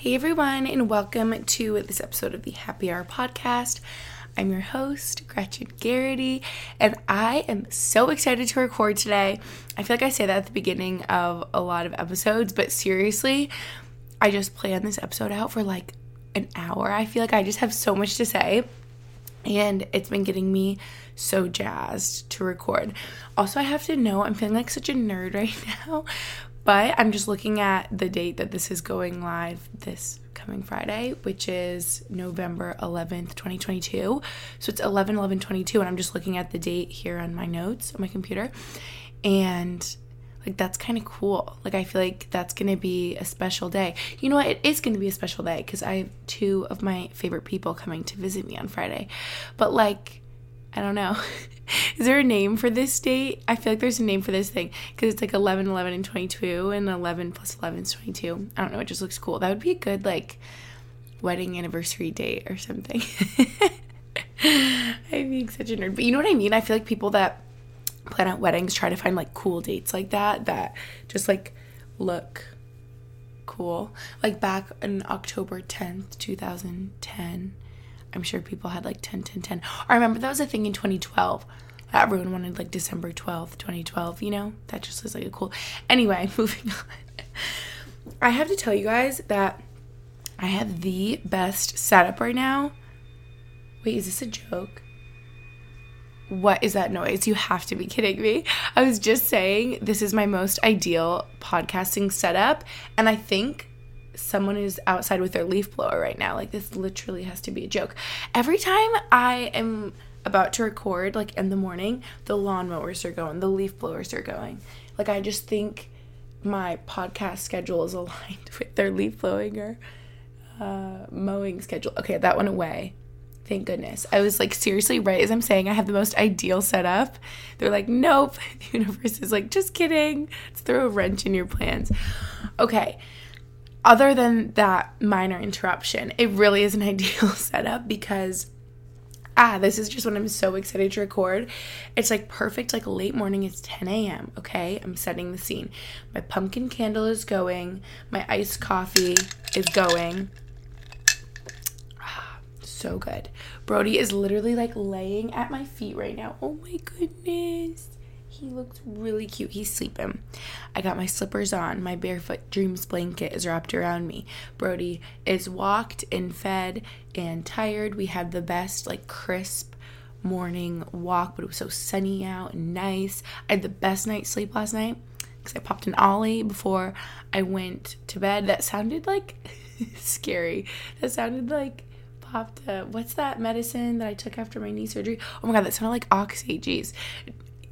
Hey everyone, and welcome to this episode of the Happy Hour podcast. I'm your host, Gretchen Geraghty, and I am so excited to record today. I feel like I say that at the beginning of a lot of episodes, but seriously, I just planned this episode out for like an hour. I feel like I just have so much to say, and it's been getting me so jazzed to record. Also, I have to know I'm feeling like such a nerd right now, but I'm just looking at the date that this is going live this coming Friday, which is November 11th, 2022. So it's 11 11 22. And I'm just looking at the date here on my notes on my computer. And like that's kind of cool. Like I feel like that's going to be a special day. You know what? It is going to be a special day because I have two of my favorite people coming to visit me on Friday. But like, I don't know. Is there a name for this date? I feel like there's a name for this thing because it's like 11, 11, and 22, and 11 plus 11 is 22. I don't know. It just looks cool. That would be a good, like, wedding anniversary date or something. I'm being such a nerd. But you know what I mean? I feel like people that plan out weddings try to find, like, cool dates like that that just, like, look cool. Like, back in October 10th, 2010 I'm sure people had like 10, 10, 10. I remember that was a thing in 2012. Everyone wanted like December 12th, 2012, you know? That just was like a cool. Anyway, moving on. I have to tell you guys that I have the best setup right now. Wait, is this a joke? What is that noise? You have to be kidding me. I was just saying this is my most ideal podcasting setup, and I think someone is outside with their leaf blower right now. Like this literally has to be a joke. Every time I am about to record, like in the morning, the lawnmowers are going, the leaf blowers are going. Like I just think my podcast schedule is aligned with their leaf blowing or uh, mowing schedule. Okay, that went away. Thank goodness. I was like, seriously, right as I'm saying, I have the most ideal setup. They're like, nope. The universe is like, just kidding. Let's throw a wrench in your plans. Okay other than that minor interruption, it really is an ideal setup because ah, this is just when I'm so excited to record. It's like perfect, like late morning, it's 10 a.m. Okay, I'm setting the scene. My pumpkin candle is going, my iced coffee is going. Ah, so good. Brody is literally like laying at my feet right now. Oh my goodness. He looks really cute. He's sleeping. I got my slippers on. My barefoot dreams blanket is wrapped around me. Brody is walked and fed and tired. We had the best, like, crisp morning walk, but it was so sunny out and nice. I had the best night's sleep last night because I popped an Olly before I went to bed. That sounded like scary. That sounded like popped. What's that medicine that I took after my knee surgery? Oh my god, that sounded like Oxy. Jeez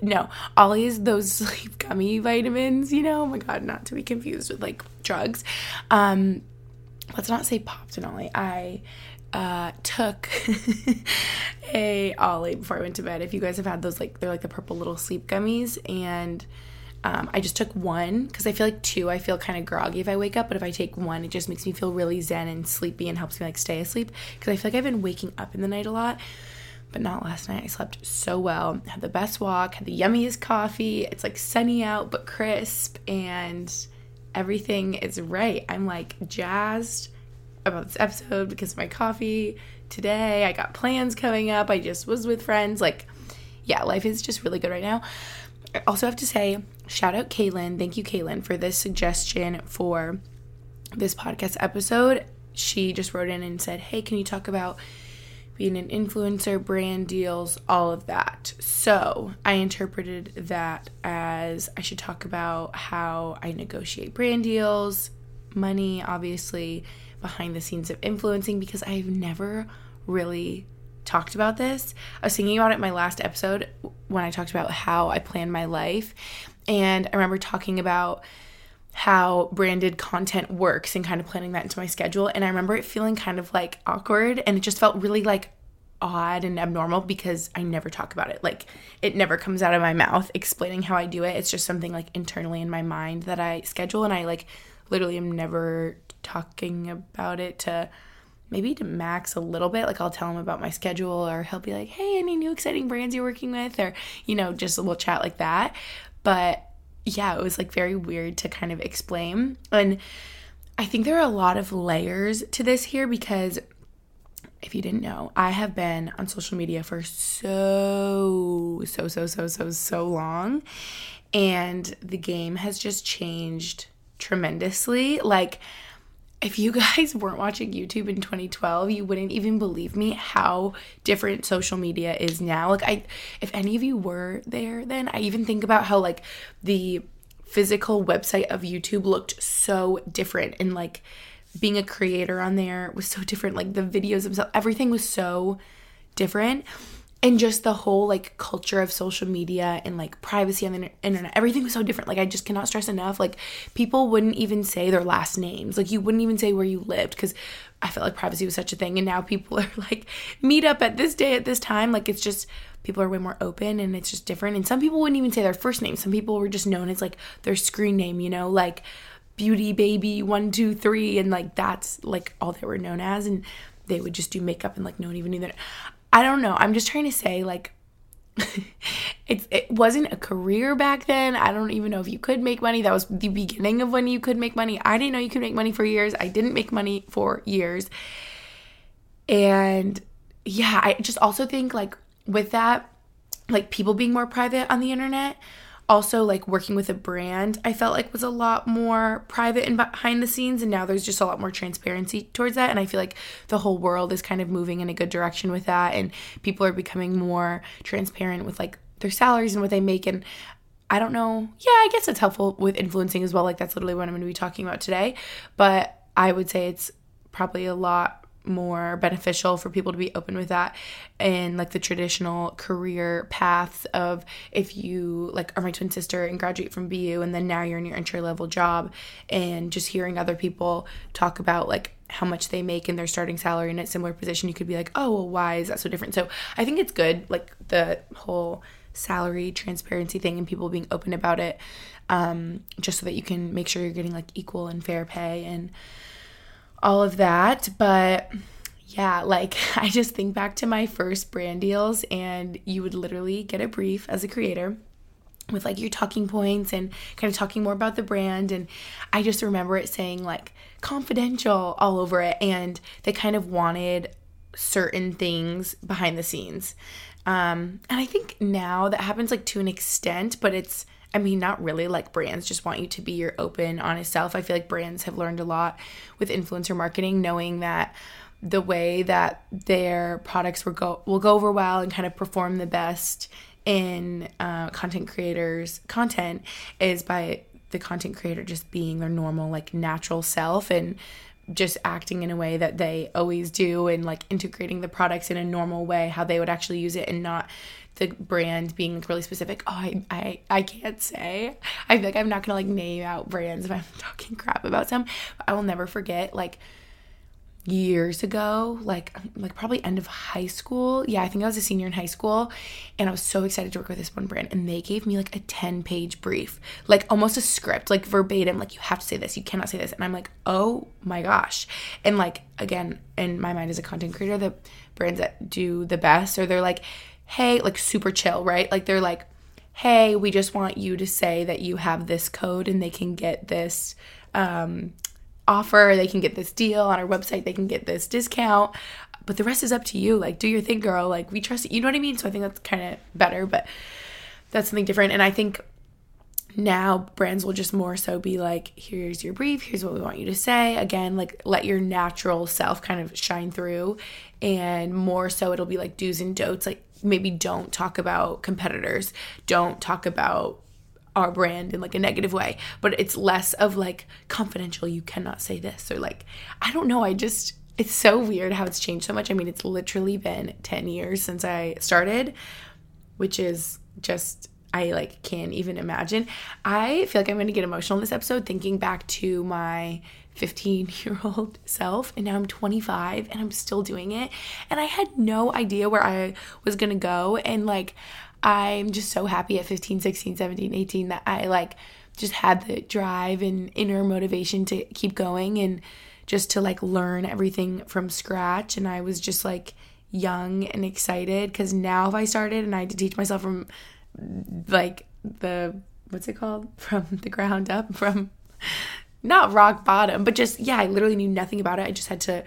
no, Olly's those sleep gummy vitamins, you know? Oh my god, not to be confused with like drugs. Um, let's not say popped an Olly. I uh, took a Olly before I went to bed. If you guys have had those, like they're like the purple little sleep gummies, and um, I just took one because I feel like two, I feel kind of groggy if I wake up, but if I take one, it just makes me feel really zen and sleepy and helps me like stay asleep because I feel like I've been waking up in the night a lot but not last night. I slept so well. Had the best walk, had the yummiest coffee. It's like sunny out but crisp and everything is right. I'm like jazzed about this episode because of my coffee today. I got plans coming up. I just was with friends. Like, yeah, life is just really good right now. I also have to say, shout out Kaylin. Thank you, Kaylin, for this suggestion for this podcast episode, she just wrote in and said, Hey, can you talk about being an influencer, brand deals, all of that. So I interpreted that as I should talk about how I negotiate brand deals, money, obviously, behind the scenes of influencing, because I've never really talked about this. I was thinking about it in my last episode when I talked about how I plan my life. And I remember talking about how branded content works and kind of planning that into my schedule. And I remember it feeling kind of like awkward and it just felt really like odd and abnormal because I never talk about it. Like it never comes out of my mouth explaining how I do it. It's just something like internally in my mind that I schedule and I like literally am never talking about it to maybe to Max a little bit. Like I'll tell him about my schedule or he'll be like, "Hey, any new exciting brands you're working with?" or you know, just a little chat like that. But yeah, it was like very weird to kind of explain. And I think there are a lot of layers to this here because if you didn't know, I have been on social media for so, so, so, so, so, so long. And the game has just changed tremendously. Like, if you guys weren't watching YouTube in 2012, you wouldn't even believe me how different social media is now. Like I if any of you were there then, I even think about how like the physical website of YouTube looked so different and like being a creator on there was so different. Like the videos themselves, everything was so different and just the whole like culture of social media and like privacy on the internet everything was so different. Like i just cannot stress enough like people wouldn't even say their last names. Like you wouldn't even say where you lived because i felt like privacy was such a thing and now people are like meet up at this day at this time. Like it's just people are way more open and it's just different. And some people wouldn't even say their first name. Some people were just known as like their screen name you know like beauty baby one two three and like that's like all they were known as. And they would just do makeup and like no one even knew that I don't know. I'm just trying to say like it, it wasn't a career back then. I don't even know if you could make money. That was the beginning of when you could make money. I didn't know you could make money for years. I didn't make money for years. And yeah, I just also think like with that, like people being more private on the internet, also like working with a brand i felt like was a lot more private and behind the scenes and now there's just a lot more transparency towards that and i feel like the whole world is kind of moving in a good direction with that and people are becoming more transparent with like their salaries and what they make and I don't know. Yeah, I guess it's helpful with influencing as well. Like that's literally what I'm going to be talking about today. But I would say it's probably a lot more beneficial for people to be open with that and like the traditional career paths of if you like are my twin sister and graduate from BU and then now you're in your entry level job and just hearing other people talk about like how much they make in their starting salary in a similar position you could be like oh well why is that so different? So i think it's good like the whole salary transparency thing and people being open about it um, just so that you can make sure you're getting like equal and fair pay and all of that. But yeah, like I just think back to my first brand deals, and you would literally get a brief as a creator with like your talking points and kind of talking more about the brand. And I just remember it saying like confidential all over it, and they kind of wanted certain things behind the scenes. Um, and I think now that happens like to an extent, but it's I mean, not really. Like brands just want you to be your open, honest self. I feel like brands have learned a lot with influencer marketing, knowing that the way that their products will go will go over well and kind of perform the best in uh, content creators' content is by the content creator just being their normal, like natural self and just acting in a way that they always do and like integrating the products in a normal way how they would actually use it and not the brand being really specific. Oh, I, I, I can't say. I feel like I'm not gonna like name out brands if I'm talking crap about some. I will never forget like years ago, like like probably end of high school. Yeah, I think I was a senior in high school and I was so excited to work with this one brand and they gave me like a 10-page brief, like almost a script, like verbatim, like you have to say this, you cannot say this. And I'm like, "Oh my gosh." And like again, in my mind as a content creator, the brands that do the best or they're like, hey, like super chill, right? Like they're like, hey, we just want you to say that you have this code and they can get this um, offer, they can get this deal on our website, they can get this discount. But the rest is up to you. Like, do your thing, girl. Like, we trust you. You know what I mean? So I think that's kind of better, but that's something different. And I think now brands will just more so be like here's your brief here's what we want you to say again like let your natural self kind of shine through and more so it'll be like do's and don'ts like maybe don't talk about competitors don't talk about our brand in like a negative way but it's less of like confidential you cannot say this or like i don't know i just it's so weird how it's changed so much i mean it's literally been 10 years since i started which is just I like can't even imagine. I feel like I'm to get emotional in this episode thinking back to my 15 year old self and now I'm 25 and I'm still doing it. And I had no idea where I was going to go and like I'm just so happy at 15, 16, 17, 18 that I like just had the drive and inner motivation to keep going and just to like learn everything from scratch. And I was just like young and excited cuz now if I started and I had to teach myself from like the what's it called? From the ground up from not rock bottom but just yeah i literally knew nothing about it. I just had to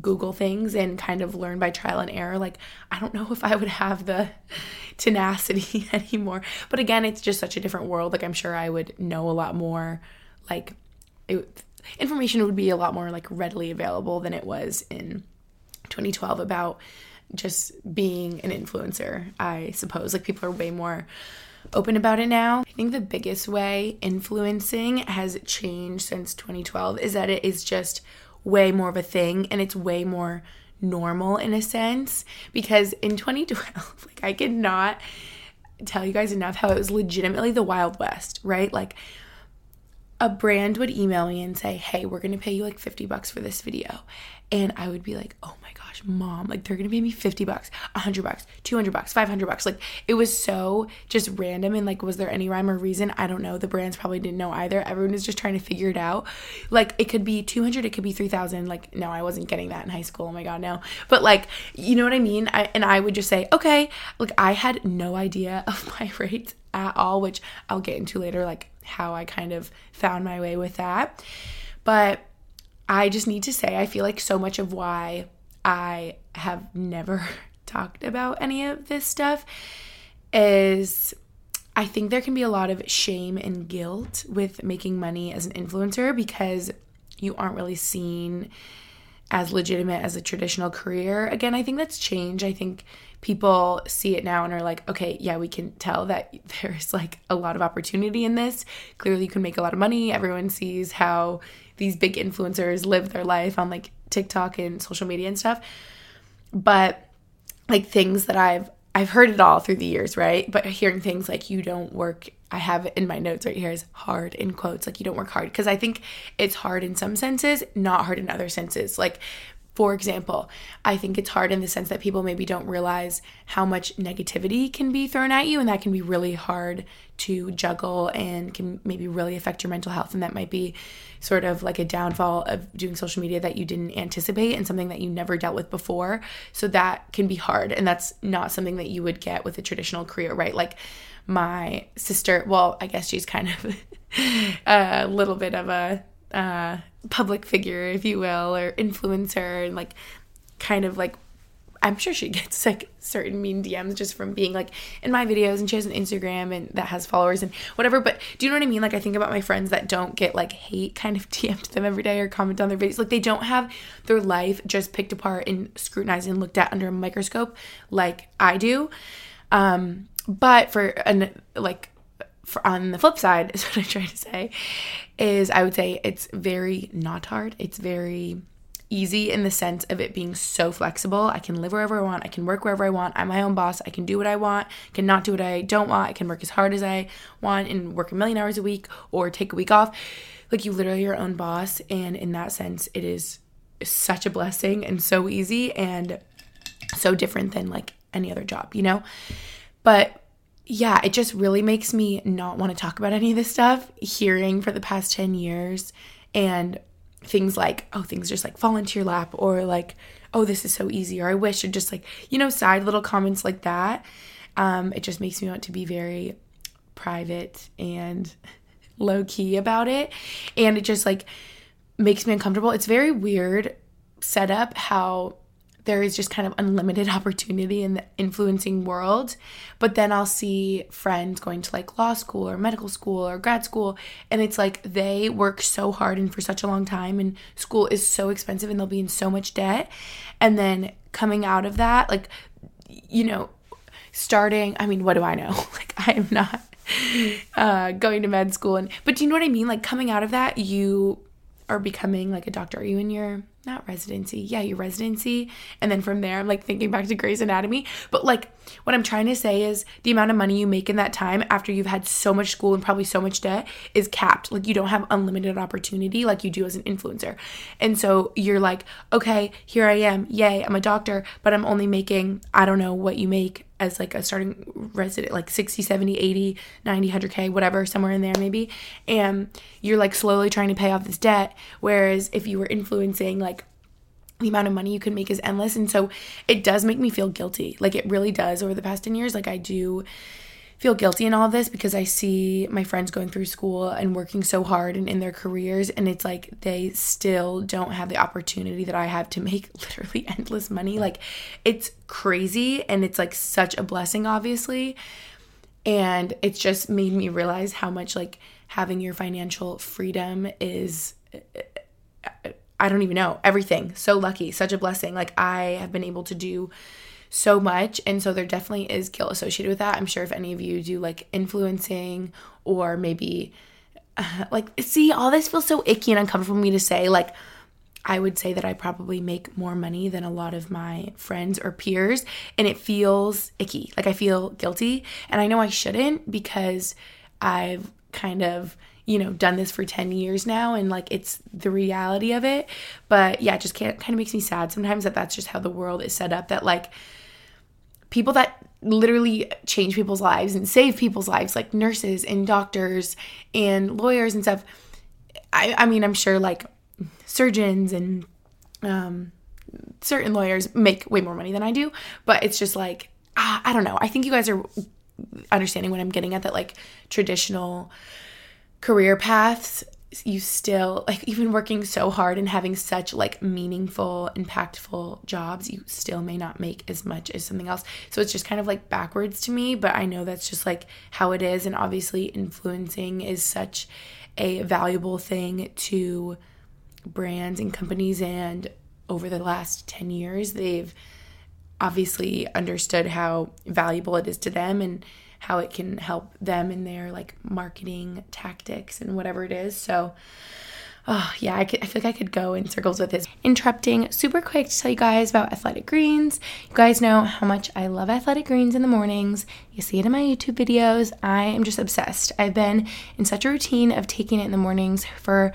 google things and kind of learn by trial and error. Like i don't know if i would have the tenacity anymore. But again it's just such a different world. Like i'm sure i would know a lot more. Like it, information would be a lot more like readily available than it was in 2012 about just being an influencer, I suppose. Like people are way more open about it now. I think the biggest way influencing has changed since 2012 is that it is just way more of a thing and it's way more normal in a sense because in 2012 like I could not tell you guys enough how it was legitimately the wild west, right? Like a brand would email me and say, "Hey, we're going to pay you like 50 bucks for this video." And I would be like, "Oh my gosh, mom, like they're to pay me 50 bucks, 100 bucks, 200 bucks, 500 bucks." Like it was so just random and like was there any rhyme or reason? I don't know. The brands probably didn't know either. Everyone was just trying to figure it out. Like it could be 200, it could be 3000. Like no, I wasn't getting that in high school. Oh my god, no. But like, you know what I mean? I and I would just say, "Okay." Like I had no idea of my rates at all, which I'll get into later like how I kind of found my way with that. But I just need to say, I feel like so much of why I have never talked about any of this stuff is I think there can be a lot of shame and guilt with making money as an influencer because you aren't really seen as legitimate as a traditional career. Again, I think that's changed. I think people see it now and are like, okay, yeah, we can tell that there's like a lot of opportunity in this. Clearly, you can make a lot of money. Everyone sees how these big influencers live their life on like TikTok and social media and stuff. But like things that I've I've heard it all through the years, right? But hearing things like you don't work, I have in my notes right here is hard in quotes, like you don't work hard. Because I think it's hard in some senses, not hard in other senses. Like for example, I think it's hard in the sense that people maybe don't realize how much negativity can be thrown at you, and that can be really hard to juggle and can maybe really affect your mental health. And that might be sort of like a downfall of doing social media that you didn't anticipate and something that you never dealt with before. So that can be hard, and that's not something that you would get with a traditional career, right? Like my sister, well, I guess she's kind of a little bit of a uh, public figure, if you will, or influencer, and like kind of like I'm sure she gets like certain mean DMs just from being like in my videos and she has an Instagram and that has followers and whatever. But do you know what I mean? Like I think about my friends that don't get like hate kind of DM'd to them every day or comment on their videos. Like they don't have their life just picked apart and scrutinized and looked at under a microscope like I do. Um, but for an like for, on the flip side is what I'm trying to say is I would say it's very not hard. It's very easy in the sense of it being so flexible. I can live wherever I want. I can work wherever I want. I'm my own boss. I can do what I want. I can not do what I don't want. I can work as hard as I want and work a million hours a week or take a week off. Like you literally your own boss and in that sense it is such a blessing and so easy and so different than like any other job, you know? But yeah, it just really makes me not want to talk about any of this stuff. Hearing for the past 10 years and things like, oh, things just like fall into your lap, or like, oh, this is so easy, or I wish, or just like, you know, side little comments like that. Um, it just makes me want to be very private and low key about it. And it just like makes me uncomfortable. It's very weird setup how there is just kind of unlimited opportunity in the influencing world. But then I'll see friends going to like law school or medical school or grad school, and it's like they work so hard and for such a long time, and school is so expensive and they'll be in so much debt. And then coming out of that, like, you know, starting, I mean, what do I know? Like, I am not uh, going to med school. And, but do you know what I mean? Like, coming out of that, you are becoming like a doctor. Are you in your not residency? Yeah, your residency. And then from there, I'm like thinking back to Grey's Anatomy. But like what I'm trying to say is the amount of money you make in that time after you've had so much school and probably so much debt is capped. Like you don't have unlimited opportunity like you do as an influencer. And so you're like, okay, here I am. Yay, I'm a doctor, but I'm only making, I don't know what you make as like a starting resident like 60 70 80 90 100k whatever somewhere in there maybe and you're like slowly trying to pay off this debt whereas if you were influencing like the amount of money you can make is endless and so it does make me feel guilty like it really does over the past 10 years like i do feel guilty in all of this because I see my friends going through school and working so hard and in their careers, and it's like they still don't have the opportunity that I have to make literally endless money. Like, it's crazy and it's like such a blessing, obviously. And it's just made me realize how much like having your financial freedom is. Uh, uh, I don't even know everything. So lucky, such a blessing. Like, I have been able to do so much. And so there definitely is guilt associated with that. I'm sure if any of you do like influencing or maybe uh, like, see, all this feels so icky and uncomfortable for me to say. Like, I would say that I probably make more money than a lot of my friends or peers, and it feels icky. Like, I feel guilty. And I know I shouldn't because I've kind of you know done this for 10 years now and like it's the reality of it but yeah it just can't kind of makes me sad sometimes that that's just how the world is set up that like people that literally change people's lives and save people's lives, like nurses and doctors and lawyers and stuff. I, I mean, I'm sure like surgeons and um, certain lawyers make way more money than I do, but it's just like, ah, I don't know. I think you guys are understanding what I'm getting at that like traditional career paths you still like even working so hard and having such like meaningful impactful jobs you still may not make as much as something else. So it's just kind of like backwards to me but i know that's just like how it is. And obviously influencing is such a valuable thing to brands and companies. And over the last 10 years they've obviously understood how valuable it is to them. And how it can help them in their like marketing tactics and whatever it is. So, oh yeah, I, could, I feel like I could go in circles with this. Interrupting super quick to tell you guys about Athletic Greens. You guys know how much I love Athletic Greens in the mornings. You see it in my YouTube videos. I am just obsessed. I've been in such a routine of taking it in the mornings for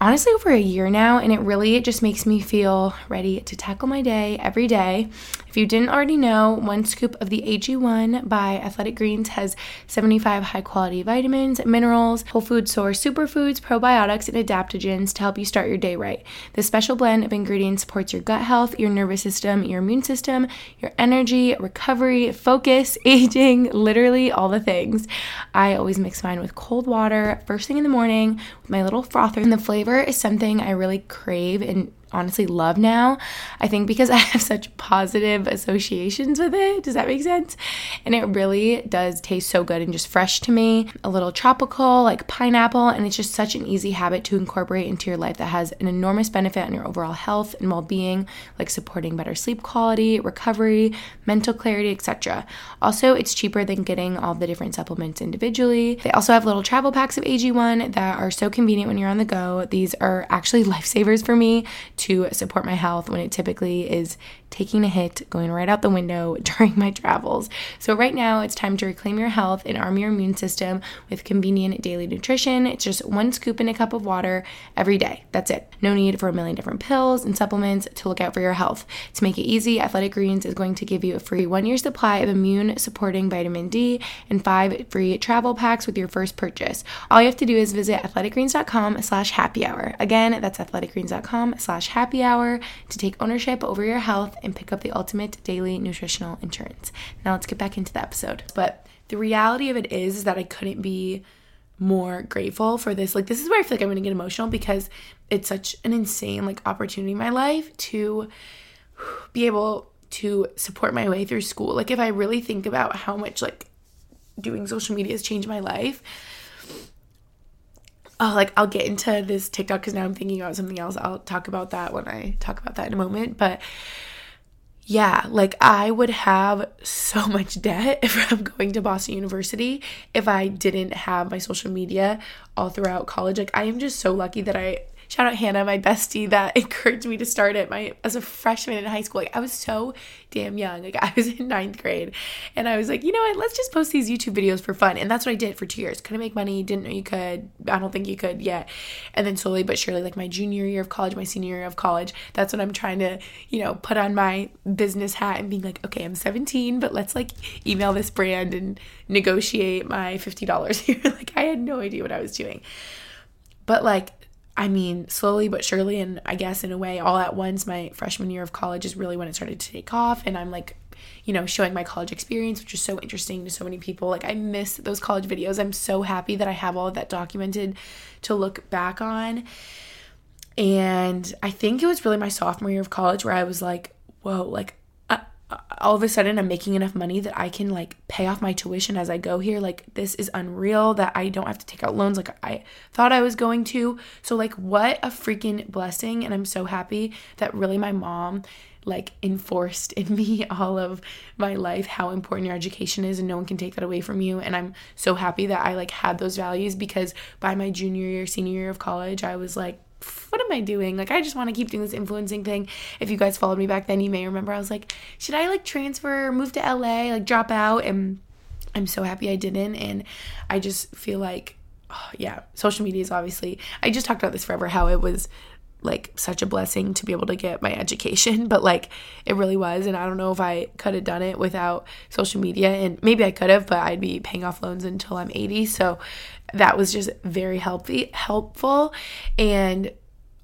honestly over a year now, and it really just makes me feel ready to tackle my day every day. If you didn't already know, one scoop of the AG1 by Athletic Greens has 75 high quality vitamins, minerals, whole food source superfoods, probiotics, and adaptogens to help you start your day right. This special blend of ingredients supports your gut health, your nervous system, your immune system, your energy, recovery, focus, aging, literally all the things. I always mix mine with cold water first thing in the morning with my little frother, and the flavor is something I really crave and honestly love now. I think because I have such positive associations with it. Does that make sense? And it really does taste so good and just fresh to me. A little tropical, like pineapple, and it's just such an easy habit to incorporate into your life that has an enormous benefit on your overall health and well being, like supporting better sleep quality, recovery, mental clarity, etc. Also, it's cheaper than getting all the different supplements individually. They also have little travel packs of AG1 that are so convenient when you're on the go. These are actually lifesavers for me to support my health when it typically is taking a hit, going right out the window during my travels. So, right now, it's time to reclaim your health and arm your immune system with convenient daily nutrition. It's just one scoop in a cup of water every day. That's it. No need for a million different pills and supplements to look out for your health. To make it easy, Athletic Greens is going to give you a free one year supply of immune supporting vitamin D and five free travel packs with your first purchase. All you have to do is visit athleticgreens.com slash happy hour. Again, that's athleticgreens.com slash happy hour to take ownership over your health and pick up the ultimate daily nutritional insurance. Now let's get back into the episode. But the reality of it is, is that I couldn't be more grateful for this. Like this is where I feel like I'm going to get emotional because it's such an insane like opportunity in my life to be able to support my way through school. Like if I really think about how much like doing social media has changed my life. Oh, like I'll get into this TikTok because now I'm thinking about something else. I'll talk about that when I talk about that in a moment. But yeah, like I would have so much debt if I'm going to Boston University if I didn't have my social media all throughout college. Like I am just so lucky that I shout out Hannah, my bestie, that encouraged me to start it my as a freshman in high school. Like I was so damn young. Like I was in ninth grade, and I was like, you know what? Let's just post these YouTube videos for fun, and that's what I did for two years. Couldn't make money. Didn't know you could. I don't think you could yet. And then slowly but surely, like my junior year of college, my senior year of college, that's when I'm trying to, you know, put on my business hat and being like, okay, I'm 17, but let's like email this brand and negotiate my $50 here. like I had no idea what I was doing. But like I mean, slowly but surely, and I guess in a way, all at once, my freshman year of college is really when it started to take off. And I'm like, you know, showing my college experience, which is so interesting to so many people. Like, I miss those college videos. I'm so happy that I have all of that documented to look back on. And I think it was really my sophomore year of college where I was like, whoa, like, all of a sudden I'm making enough money that I can like pay off my tuition as I go here. Like this is unreal that I don't have to take out loans like I thought I was going to. So like what a freaking blessing and I'm so happy that really my mom like enforced in me all of my life how important your education is and no one can take that away from you and I'm so happy that I like had those values because by my junior year senior year of college I was like what am I doing? Like, I just want to keep doing this influencing thing. If you guys followed me back then, you may remember I was like, should I like transfer, move to LA, like drop out? And I'm so happy I didn't. And I just feel like, oh, yeah, social media is obviously, I just talked about this forever, how it was like such a blessing to be able to get my education, but like it really was. And I don't know if I could have done it without social media. And maybe I could have, but I'd be paying off loans until I'm 80. So that was just very healthy, helpful. And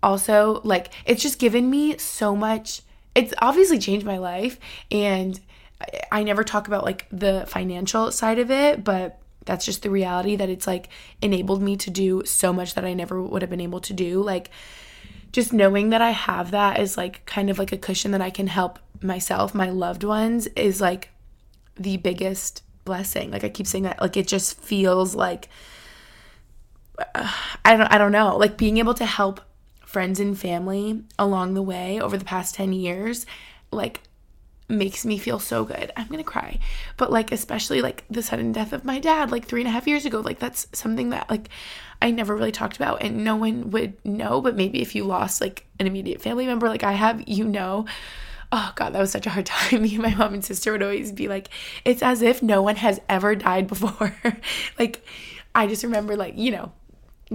also, like, it's just given me so much. It's obviously changed my life. And I never talk about like the financial side of it, but that's just the reality that it's like enabled me to do so much that I never would have been able to do. Like, just knowing that I have that is like kind of like a cushion that I can help myself, my loved ones, is like the biggest blessing. Like I keep saying that, like it just feels like uh, I don't I don't know, like being able to help friends and family along the way over the past 10 years like makes me feel so good. I'm gonna cry. But like especially like the sudden death of my dad like three and a half years ago. Like that's something that like I never really talked about and no one would know, but maybe if you lost like an immediate family member like I have, you know. Oh god, that was such a hard time. Me and my mom and sister would always be like, it's as if no one has ever died before. like I just remember like, you know,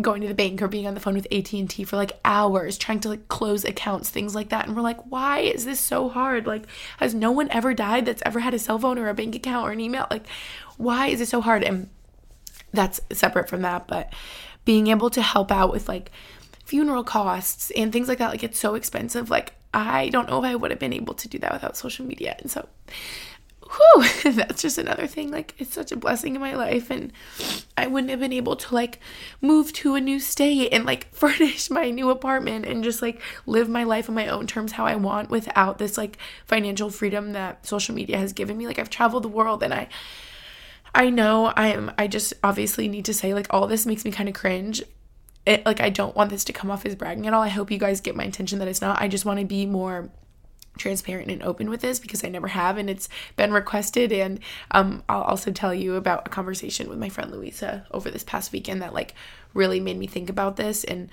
going to the bank or being on the phone with AT&T for like hours trying to like close accounts things like that and we're like why is this so hard like has no one ever died that's ever had a cell phone or a bank account or an email like why is it so hard and that's separate from that but being able to help out with like funeral costs and things like that like it's so expensive like I don't know if I would have been able to do that without social media and so whew, that's just another thing. Like, it's such a blessing in my life. And I wouldn't have been able to, like, move to a new state and, like, furnish my new apartment and just, like, live my life on my own terms how I want without this, like, financial freedom that social media has given me. Like, I've traveled the world and I. I know I am I just obviously need to say like all this makes me kind of cringe it, like I don't want this to come off as bragging at all. I hope you guys get my intention that it's not. I just want to be more transparent and open with this because I never have and it's been requested and um, I'll also tell you about a conversation with my friend Louisa over this past weekend that like really made me think about this and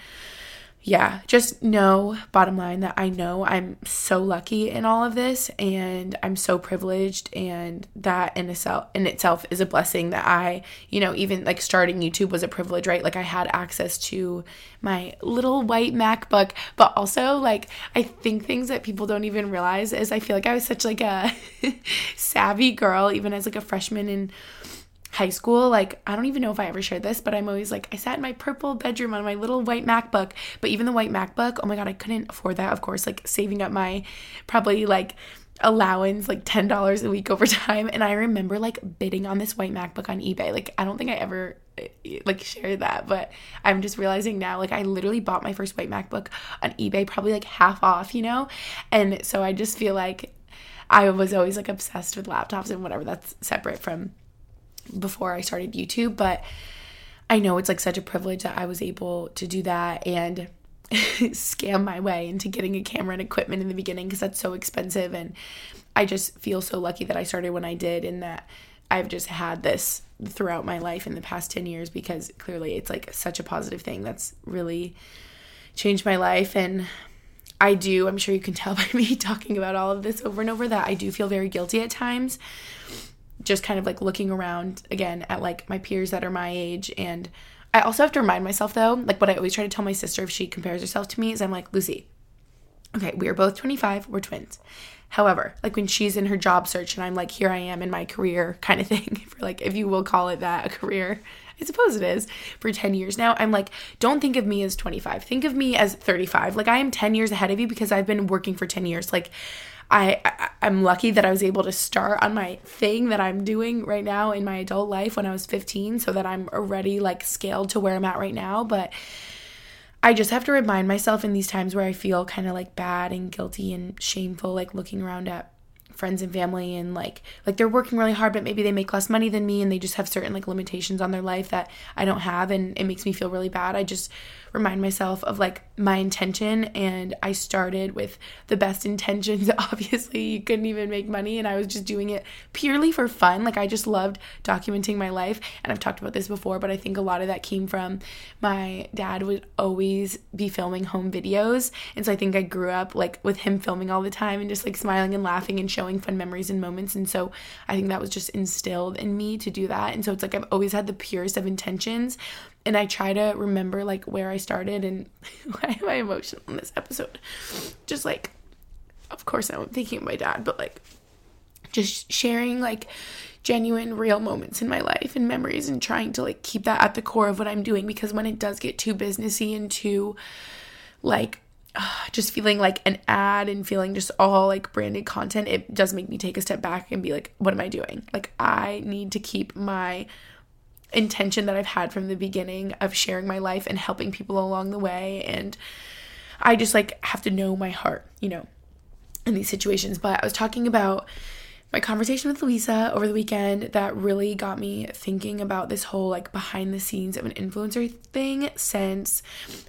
yeah, just know, bottom line, that I know I'm so lucky in all of this and I'm so privileged, and that in itself, in itself is a blessing that I, you know, even like starting YouTube was a privilege, right? Like I had access to my little white MacBook, but also like I think things that people don't even realize is I feel like I was such like a savvy girl, even as like a freshman in high school, like I don't even know if I ever shared this, but I'm always like I sat in my purple bedroom on my little white MacBook. But even the white MacBook, oh my god, I couldn't afford that. Of course, like saving up my probably like allowance like $10 a week over time and I remember like bidding on this white MacBook on eBay. Like I don't think I ever eh, like shared that but i'm just realizing now like i literally bought my first white macbook on ebay probably like half off you know and so i just feel like i was always like obsessed with laptops and whatever that's separate from before i started youtube but i know it's like such a privilege that i was able to do that and scam my way into getting a camera and equipment in the beginning because that's so expensive. And i just feel so lucky that i started when i did and that I've just had this throughout my life in the past 10 years because clearly it's like such a positive thing that's really changed my life. And I do I'm sure you can tell by me talking about all of this over and over that I do feel very guilty at times just kind of like looking around again at like my peers that are my age and I also have to remind myself though like what I always try to tell my sister if she compares herself to me is I'm like Lucy okay we are both 25 we're twins However, like when she's in her job search and I'm like, here I am in my career kind of thing, for like, if you will call it that, a career, I suppose it is, for 10 years now, I'm like, don't think of me as 25. Think of me as 35. Like, I am 10 years ahead of you because I've been working for 10 years. Like, I, I I'm lucky that I was able to start on my thing that I'm doing right now in my adult life when I was 15 so that I'm already like scaled to where I'm at right now, but I just have to remind myself in these times where I feel kind of like bad and guilty and shameful, like looking around at friends and family and like like they're working really hard but maybe they make less money than me and they just have certain like limitations on their life that I don't have and it makes me feel really bad. I just remind myself of like my intention and I started with the best intentions. Obviously, you couldn't even make money and I was just doing it purely for fun. Like I just loved documenting my life and I've talked about this before, but I think a lot of that came from my dad would always be filming home videos. And so I think I grew up like with him filming all the time and just like smiling and laughing and showing fun memories and moments. And so I think that was just instilled in me to do that. And so it's like I've always had the purest of intentions and I try to remember like where I started and why am I emotional in this episode? Just like, of course, I'm thinking of my dad, but like, just sharing like genuine, real moments in my life and memories, and trying to like keep that at the core of what I'm doing because when it does get too businessy and too like uh, just feeling like an ad and feeling just all like branded content, it does make me take a step back and be like, what am I doing? Like, I need to keep my intention that I've had from the beginning of sharing my life and helping people along the way. And I just like have to know my heart, you know, in these situations. But I was talking about my conversation with Louisa over the weekend that really got me thinking about this whole like behind the scenes of an influencer thing since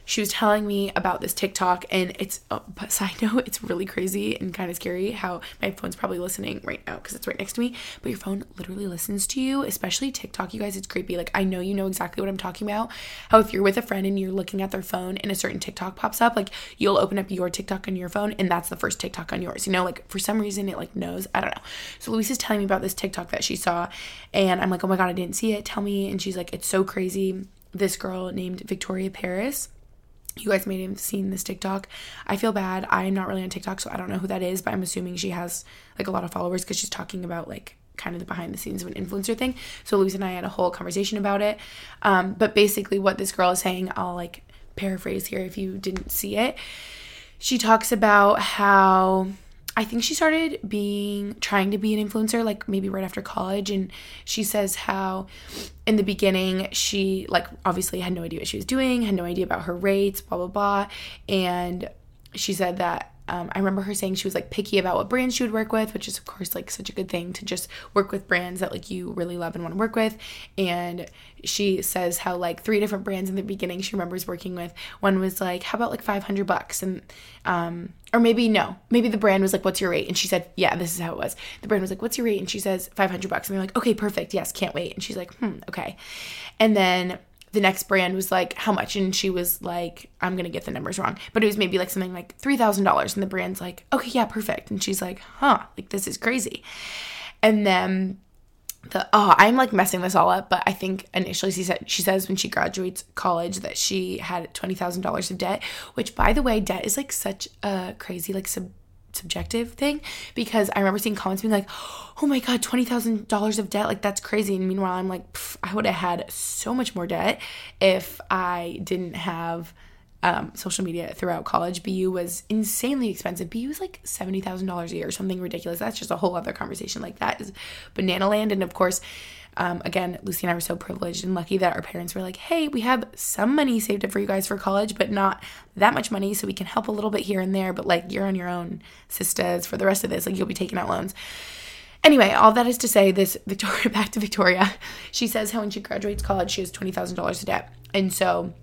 she was telling me about this TikTok. And it's oh, but side note it's really crazy and kind of scary how my phone's probably listening right now because it's right next to me. But your phone literally listens to you especially TikTok. You guys it's creepy. Like I know you know exactly what I'm talking about. How if you're with a friend and you're looking at their phone and a certain TikTok pops up like you'll open up your TikTok on your phone and that's the first TikTok on yours you know? Like for some reason it like knows I don't know so Luis is telling me about this TikTok that she saw, and I'm like, oh my God, I didn't see it. Tell me. And she's like, it's so crazy. This girl named Victoria Paris. You guys may have seen this TikTok. I feel bad. I'm not really on TikTok, so I don't know who that is, but I'm assuming she has like a lot of followers because she's talking about like kind of the behind the scenes of an influencer thing. So Louise and I had a whole conversation about it. Um, but basically, what this girl is saying, I'll like paraphrase here if you didn't see it. She talks about how I think she started being trying to be an influencer like maybe right after college and she says how in the beginning she like obviously had no idea what she was doing, had no idea about her rates, blah blah blah and she said that um, I remember her saying she was like picky about what brands she would work with, which is of course like such a good thing to just work with brands that like you really love and want to work with. And she says how like three different brands in the beginning she remembers working with. One was like, how about like 500 bucks? And, um, or maybe no, maybe the brand was like, what's your rate? And she said, yeah, this is how it was. The brand was like, what's your rate? And she says, 500 bucks. And they're like, okay, perfect. Yes, can't wait. And she's like, hmm, okay. And then the next brand was like, how much? And she was like, I'm going to get the numbers wrong, but it was maybe like something like $3,000. And the brand's like, okay, yeah, perfect. And she's like, huh, like this is crazy. And then the, oh, I'm like messing this all up, but I think initially she said, she says when she graduates college that she had $20,000 of debt, which by the way, debt is like such a crazy, like sub subjective thing because I remember seeing comments being like, oh my God, $20,000 of debt. Like, that's crazy. And meanwhile, I'm like, I would have had so much more debt if I didn't have um, social media throughout college, BU was insanely expensive. BU was like seventy thousand dollars a year, something ridiculous. That's just a whole other conversation. Like that is banana land, and of course. Um, again, Lucy and I were so privileged and lucky that our parents were like, hey, we have some money saved up for you guys for college, but not that much money, so we can help a little bit here and there, but like you're on your own, sisters, for the rest of this. Like you'll be taking out loans. Anyway, all that is to say, this Victoria, back to Victoria, she says how when she graduates college, she has $20,000 of debt. And so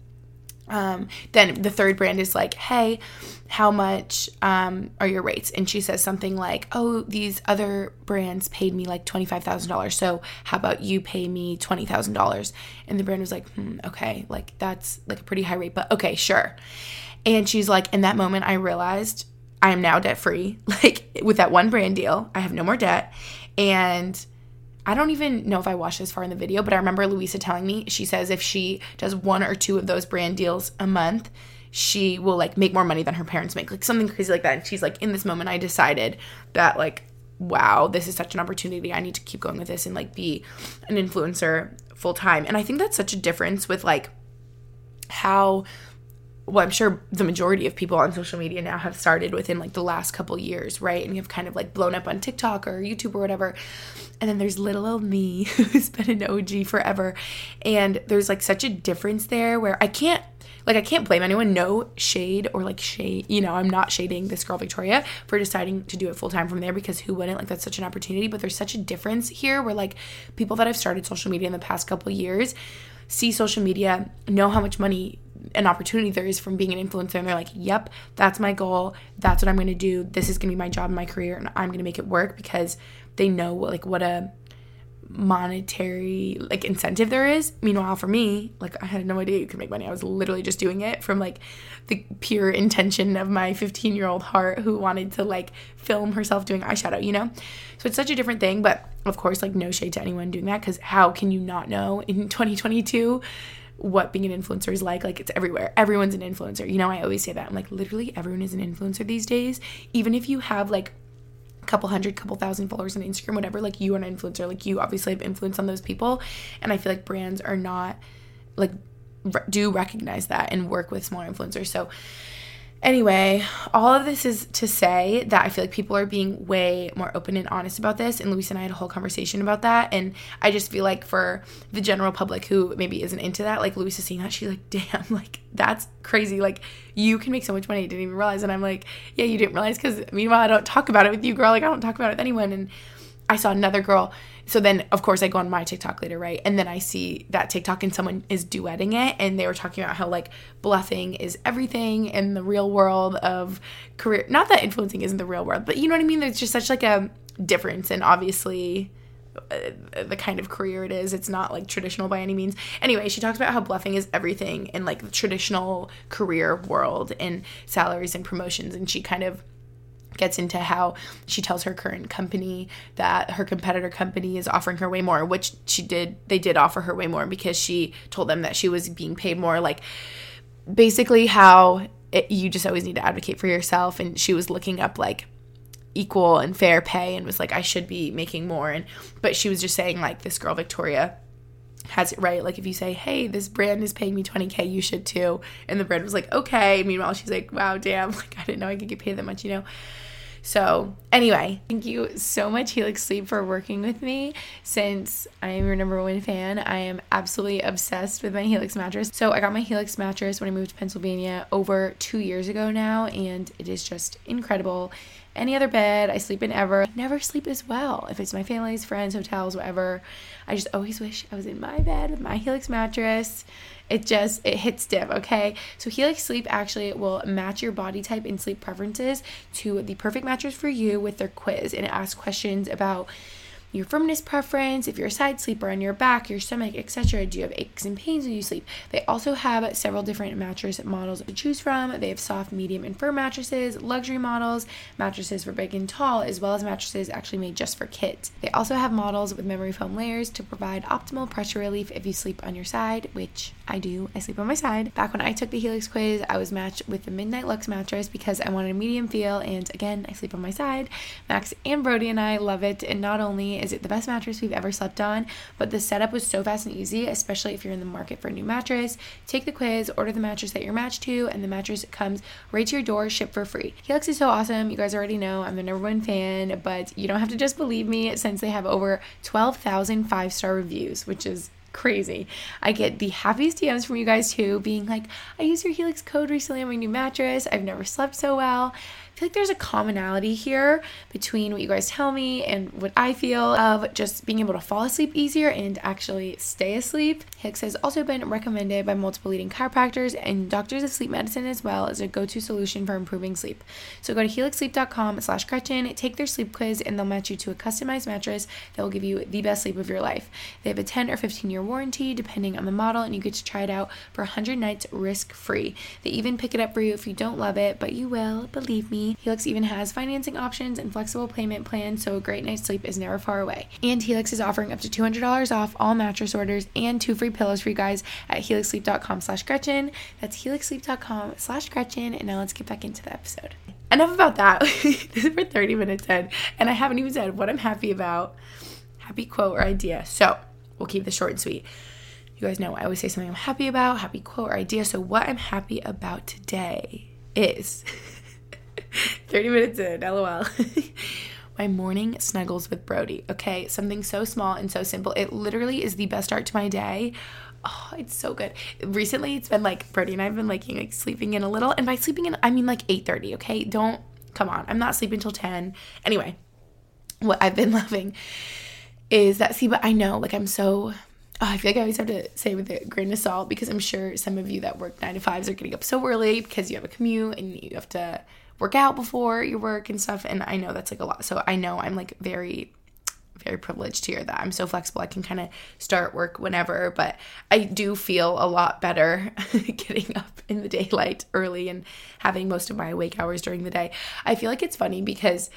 um, then the third brand is like, hey, how much um, are your rates? And she says something like, oh, these other brands paid me like $25,000. So how about you pay me $20,000? And the brand was like, hmm, okay, like that's like a pretty high rate, but okay, sure. And she's like, in that moment, I realized I am now debt free. Like with that one brand deal, I have no more debt. And I don't even know if I watched this far in the video, but I remember Louisa telling me, she says if she does one or two of those brand deals a month, she will like make more money than her parents make, like something crazy like that. And she's like, in this moment, I decided that like, wow, this is such an opportunity. I need to keep going with this and like be an influencer full time. And I think that's such a difference with like how well, I'm sure the majority of people on social media now have started within like the last couple years, right? And you've kind of like blown up on TikTok or YouTube or whatever. And then there's little old me who's been an OG forever. And there's like such a difference there where I can't like I can't blame anyone, no shade or like shade, you know, I'm not shading this girl Victoria for deciding to do it full time from there because who wouldn't? Like that's such an opportunity, but there's such a difference here where like people that have started social media in the past couple years see social media, know how much money an opportunity there is from being an influencer and they're like yep that's my goal. That's what i'm going to do. This is going to be my job my career and i'm going to make it work because they know what, like what a monetary like incentive there is. Meanwhile for me like i had no idea you could make money. I was literally just doing it from like the pure intention of my 15 year old heart who wanted to like film herself doing eyeshadow you know? So it's such a different thing but of course like no shade to anyone doing that because how can you not know in 2022 what being an influencer is like. Like it's everywhere. Everyone's an influencer. You know, I always say that. I'm like, literally everyone is an influencer these days. Even if you have like a couple hundred, couple thousand followers on Instagram, whatever, like you are an influencer. Like you obviously have influence on those people. And I feel like brands are not like do recognize that and work with smaller influencers. So Anyway, all of this is to say that I feel like people are being way more open and honest about this. And Luis and I had a whole conversation about that. And I just feel like for the general public who maybe isn't into that, like Luis is seeing that, she's like, damn, like that's crazy. Like you can make so much money. I didn't even realize. And I'm like, yeah, you didn't realize because meanwhile, I don't talk about it with you, girl. Like I don't talk about it with anyone. And I saw another girl. So then, of course, I go on my TikTok later, right? And then I see that TikTok and someone is duetting it. And they were talking about how, like, bluffing is everything in the real world of career. Not that influencing isn't the real world, but you know what I mean? There's just such, like, a difference. And obviously, uh, the kind of career it is. It's not like traditional by any means. Anyway, she talks about how bluffing is everything in like the traditional career world and salaries and promotions. And she kind of gets into how she tells her current company that her competitor company is offering her way more, which she did, they did offer her way more because she told them that she was being paid more. Like, basically, how it, you just always need to advocate for yourself. And she was looking up, like, equal and fair pay and was like, I should be making more. And, but she was just saying, like, this girl, Victoria, has it right. Like if you say, "Hey, this brand is paying me 20k, you should too," and the brand was like, "Okay." Meanwhile, she's like, "Wow, damn! Like I didn't know I could get paid that much," you know. So, anyway, thank you so much, Helix Sleep, for working with me since I am your number one fan. I am absolutely obsessed with my Helix mattress. So, I got my Helix mattress when I moved to Pennsylvania over two years ago now, and it is just incredible. Any other bed. I sleep in ever, I never sleep as well. If it's my family's, friends, hotels, whatever, I just always wish I was in my bed with my Helix mattress. It just it hits div okay? So helix sleep actually will match your body type and sleep preferences to the perfect mattress for you with their quiz and it asks questions about your firmness preference, if you're a side sleeper on your back, your stomach, etc. Do you have aches and pains when you sleep? They also have several different mattress models to choose from. They have soft, medium, and firm mattresses, luxury models, mattresses for big and tall, as well as mattresses actually made just for kids. They also have models with memory foam layers to provide optimal pressure relief if you sleep on your side, which I do. I sleep on my side. Back when I took the Helix quiz, I was matched with the Midnight Luxe mattress because I wanted a medium feel, and again, I sleep on my side. Max and Brody and I love it, and not only is it the best mattress we've ever slept on, but the setup was so fast and easy, especially if you're in the market for a new mattress. Take the quiz, order the mattress that you're matched to, and the mattress comes right to your door, shipped for free. Helix is so awesome. You guys already know I'm the number one fan, but you don't have to just believe me since they have over 12,000 five star reviews, which is crazy. I get the happiest DMs from you guys too, being like, I used your Helix code recently on my new mattress. I've never slept so well feel like there's a commonality here between what you guys tell me and what I feel of just being able to fall asleep easier and actually stay asleep. Helix has also been recommended by multiple leading chiropractors and doctors of sleep medicine as well as a go-to solution for improving sleep. So go to helixsleep.com slash Gretchen, take their sleep quiz, and they'll match you to a customized mattress that will give you the best sleep of your life. They have a 10 or 15 year warranty depending on the model, and you get to try it out for 100 nights risk-free. They even pick it up for you if you don't love it, but you will, believe me. Helix even has financing options and flexible payment plans, so a great night's sleep is never far away. And Helix is offering up to $200 off all mattress orders and two free pillows for you guys at helixsleep.com slash Gretchen. That's helixsleep.com slash Gretchen. And now let's get back into the episode. Enough about that. this is for 30 minutes in, and I haven't even said what I'm happy about. Happy quote or idea. So we'll keep this short and sweet. You guys know I always say something I'm happy about, happy quote or idea. So, what I'm happy about today is 30 minutes in, lol. my morning snuggles with Brody. Okay, something so small and so simple. It literally is the best start to my day. Oh, it's so good. Recently, it's been like Brody and I've been like, like sleeping in a little, and by sleeping in, I mean like 8:30. Okay, don't come on. I'm not sleeping till 10. Anyway, what I've been loving is that. See, but I know, like, I'm so Oh, I feel like I always have to say with a grain of salt because I'm sure some of you that work nine to fives are getting up so early because you have a commute and you have to work out before your work and stuff. And I know that's like a lot. So I know I'm like very very privileged here that I'm so flexible. I can kind of start work whenever, but I do feel a lot better getting up in the daylight early and having most of my awake hours during the day. I feel like it's funny because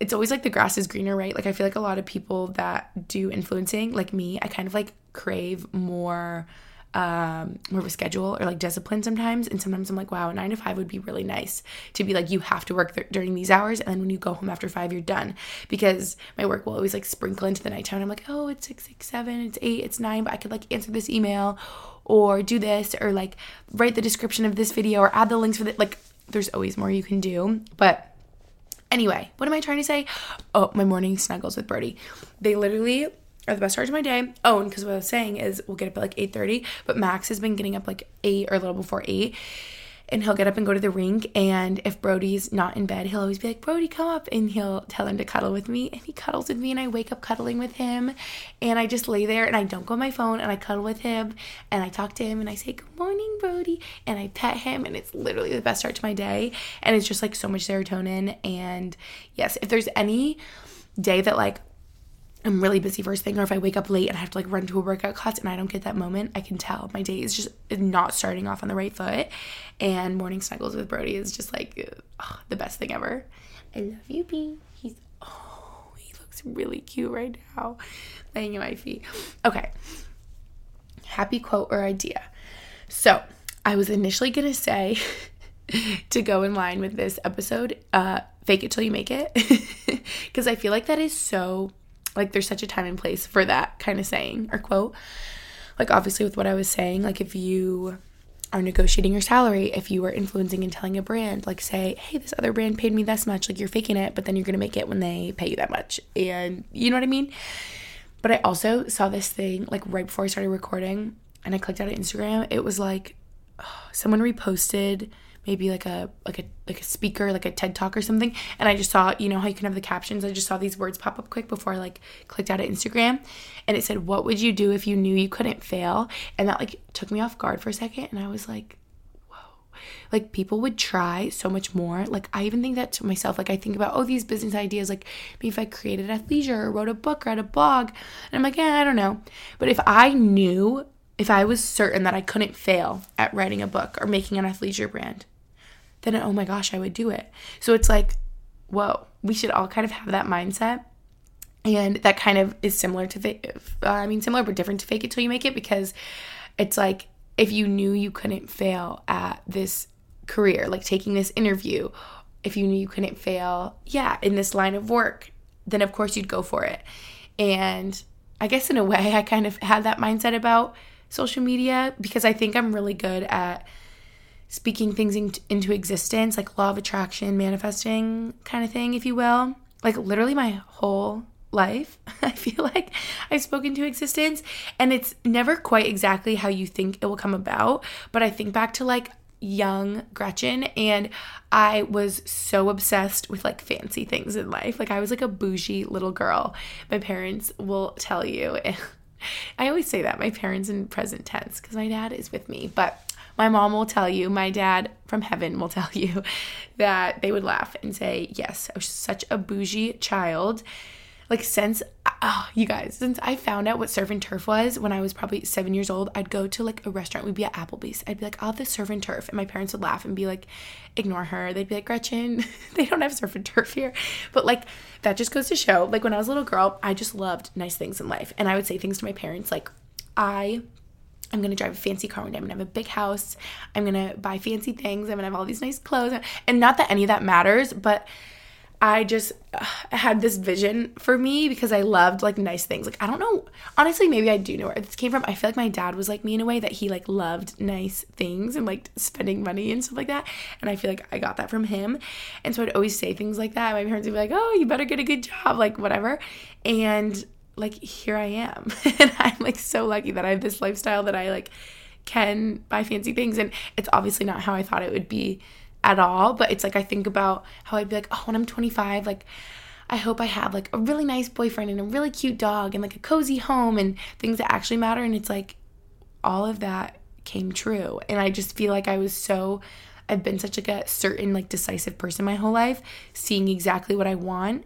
it's always like the grass is greener, right? Like I feel like a lot of people that do influencing, like me, I kind of like crave more um, more of a schedule or like discipline sometimes. And sometimes I'm like, wow, nine to five would be really nice to be like, you have to work th- during these hours. And then when you go home after five, you're done. Because my work will always like sprinkle into the nighttime. I'm like, oh, it's six, six, seven, it's eight, it's nine, but I could like answer this email or do this or like write the description of this video or add the links for it. Like, there's always more you can do. But Anyway, what am I trying to say? Oh, my morning snuggles with Brody. They literally are the best start of my day. Oh, and because what I was saying is we'll get up at like 8.30, but Max has been getting up like 8 or a little before 8 and he'll get up and go to the rink and if brody's not in bed he'll always be like brody come up and he'll tell him to cuddle with me and he cuddles with me and i wake up cuddling with him and i just lay there and i don't go on my phone and i cuddle with him and i talk to him and i say good morning brody and i pet him and it's literally the best start to my day and it's just like so much serotonin and yes if there's any day that like I'm really busy first thing, or if I wake up late and I have to like run to a workout class and I don't get that moment, I can tell my day is just not starting off on the right foot. And morning snuggles with Brody is just like oh, the best thing ever. I love you, B. He's oh, he looks really cute right now, laying at my feet. Okay, happy quote or idea. So I was initially gonna say to go in line with this episode, uh, fake it till you make it, because I feel like that is so like there's such a time and place for that kind of saying or quote. Like obviously with what I was saying, like if you are negotiating your salary, if you are influencing and telling a brand, like say, hey, this other brand paid me this much, like you're faking it, but then you're gonna make it when they pay you that much. And you know what I mean? But I also saw this thing like right before I started recording and I clicked out of Instagram. It was like oh, someone reposted maybe like a like a like a speaker like a ted talk or something. And i just saw you know how you can have the captions? I just saw these words pop up quick before i like clicked out of instagram. And it said what would you do if you knew you couldn't fail? And that like took me off guard for a second. And i was like whoa. Like people would try so much more. Like i even think that to myself. Like i think about oh these business ideas like maybe if i created athleisure or wrote a book or had a blog. And i'm like yeah i don't know. But if i knew if I was certain that I couldn't fail at writing a book or making an athleisure brand, then oh my gosh, I would do it. So it's like, whoa, we should all kind of have that mindset. And that kind of is similar to, uh, I mean, similar but different to fake it till you make it because it's like if you knew you couldn't fail at this career, like taking this interview, if you knew you couldn't fail, yeah, in this line of work, then of course you'd go for it. And I guess in a way, I kind of had that mindset about social media because I think I'm really good at speaking things in, into existence, like law of attraction, manifesting kind of thing, if you will. Like literally my whole life, I feel like I've spoken to existence, and it's never quite exactly how you think it will come about. But I think back to like young Gretchen and I was so obsessed with like fancy things in life. Like I was like a bougie little girl. My parents will tell you. I always say that my parents in present tense because my dad is with me, but my mom will tell you, my dad from heaven will tell you that they would laugh and say, Yes, I was such a bougie child like since oh, you guys, since I found out what surf and turf was when I was probably seven years old, I'd go to like a restaurant. We'd be at Applebee's. I'd be like, I'll have the surf and turf. And my parents would laugh and be like, ignore her. They'd be like, Gretchen, they don't have surf and turf here. But like, that just goes to show, like, when I was a little girl, I just loved nice things in life. And I would say things to my parents like, I I'm gonna drive a fancy car one day. I'm gonna have a big house. I'm gonna buy fancy things. I'm gonna have all these nice clothes. And not that any of that matters, but I just uh, had this vision for me because I loved like nice things. Like I don't know, honestly, maybe I do know where this came from. I feel like my dad was like me in a way that he like loved nice things and like spending money and stuff like that. And I feel like I got that from him. And so I'd always say things like that. My parents would be like, "Oh, you better get a good job," like whatever. And like here I am, and I'm like so lucky that I have this lifestyle that I like can buy fancy things. And it's obviously not how I thought it would be at all, but it's like I think about how I'd be like, oh, when I'm 25, like I hope I have like a really nice boyfriend and a really cute dog and like a cozy home and things that actually matter. And it's like all of that came true. And I just feel like I was so I've been such like a certain like decisive person my whole life, seeing exactly what I want.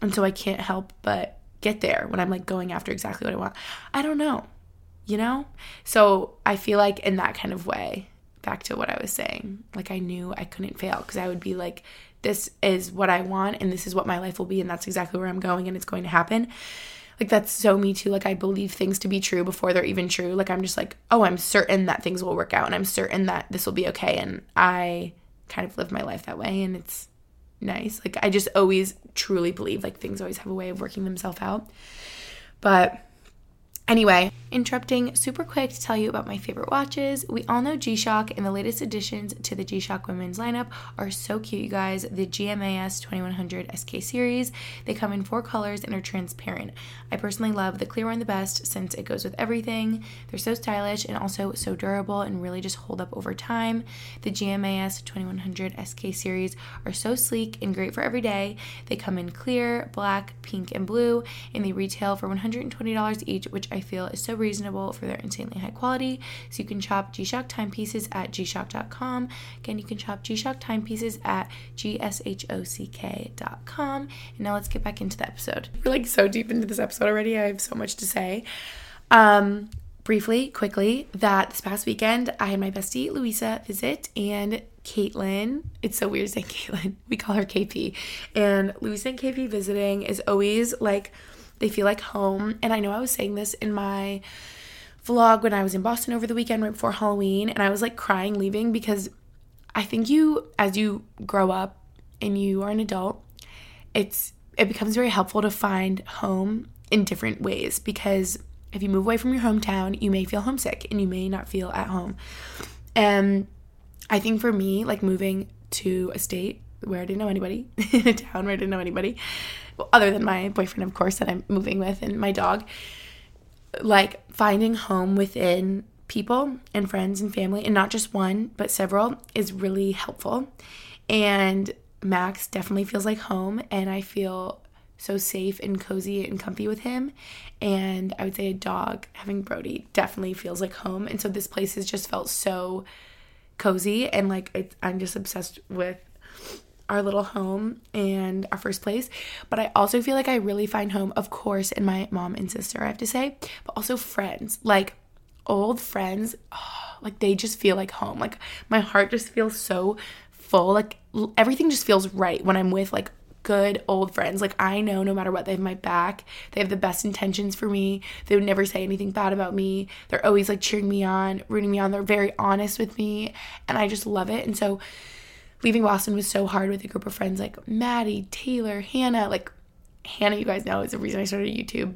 And so I can't help but get there when I'm like going after exactly what I want. I don't know. You know? So I feel like in that kind of way, back to what I was saying. Like I knew I couldn't fail because I would be like, this is what I want and this is what my life will be and that's exactly where I'm going and it's going to happen. Like that's so me too. Like I believe things to be true before they're even true. Like I'm just like, oh, I'm certain that things will work out and I'm certain that this will be okay. And I kind of live my life that way and it's nice. Like I just always truly believe like things always have a way of working themselves out. But Anyway, interrupting super quick to tell you about my favorite watches. We all know G Shock, and the latest additions to the G Shock women's lineup are so cute, you guys. The GMAS 2100 SK series, they come in four colors and are transparent. I personally love the clear one the best since it goes with everything. They're so stylish and also so durable and really just hold up over time. The GMAS 2100 SK series are so sleek and great for every day. They come in clear, black, pink, and blue, and they retail for $120 each, which I feel is so reasonable for their insanely high quality. So you can shop G Shock timepieces at gshock.com. Again, you can shop G Shock timepieces at gshock.com. And now let's get back into the episode. We're like so deep into this episode already. I have so much to say. Um, briefly, quickly, that this past weekend I had my bestie Louisa visit and Caitlin. It's so weird saying Caitlin. We call her KP. And Louisa and KP visiting is always like they feel like home. And I know I was saying this in my vlog when I was in Boston over the weekend right before Halloween, and I was like crying leaving because I think you, as you grow up and you are an adult, it's it becomes very helpful to find home in different ways because if you move away from your hometown, you may feel homesick and you may not feel at home. And I think for me, like moving to a state where I didn't know anybody, in a town where I didn't know anybody, well, other than my boyfriend, of course, that I'm moving with, and my dog, like finding home within people and friends and family, and not just one, but several, is really helpful. And Max definitely feels like home, and I feel so safe and cozy and comfy with him. And I would say a dog, having Brody, definitely feels like home. And so this place has just felt so cozy and like I'm just obsessed with our little home and our first place. But I also feel like I really find home, of course, in my mom and sister, I have to say, but also friends. Like old friends, oh, like they just feel like home. Like my heart just feels so full. Like everything just feels right when I'm with like good old friends. Like I know no matter what, they have my back. They have the best intentions for me. They would never say anything bad about me. They're always like cheering me on, rooting me on. They're very honest with me. And I just love it. And so leaving Boston was so hard with a group of friends like Maddie, Taylor, Hannah, like Hannah, you guys know, is the reason I started YouTube.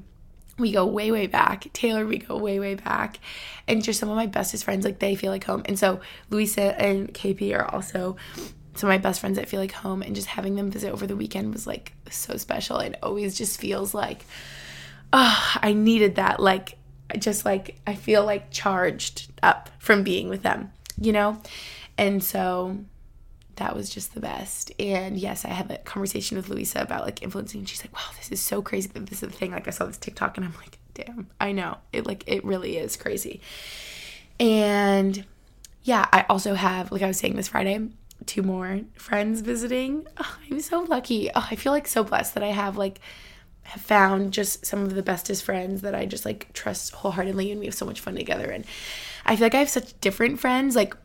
We go way, way back. Taylor, we go way, way back. And just some of my bestest friends, like they feel like home. And so Louisa and KP are also some of my best friends that feel like home. And just having them visit over the weekend was like so special. It always just feels like, oh, I needed that. Like, I just like I feel like charged up from being with them, you know? And so that was just the best. And yes, I had a conversation with Louisa about like influencing. She's like, wow, this is so crazy that this is the thing. Like I saw this TikTok and I'm like, damn, I know. It like it really is crazy. And yeah, I also have, like I was saying this Friday, two more friends visiting. Oh, I'm so lucky. Oh, I feel like so blessed that I have like have found just some of the bestest friends that I just like trust wholeheartedly and we have so much fun together. And I feel like I have such different friends. Like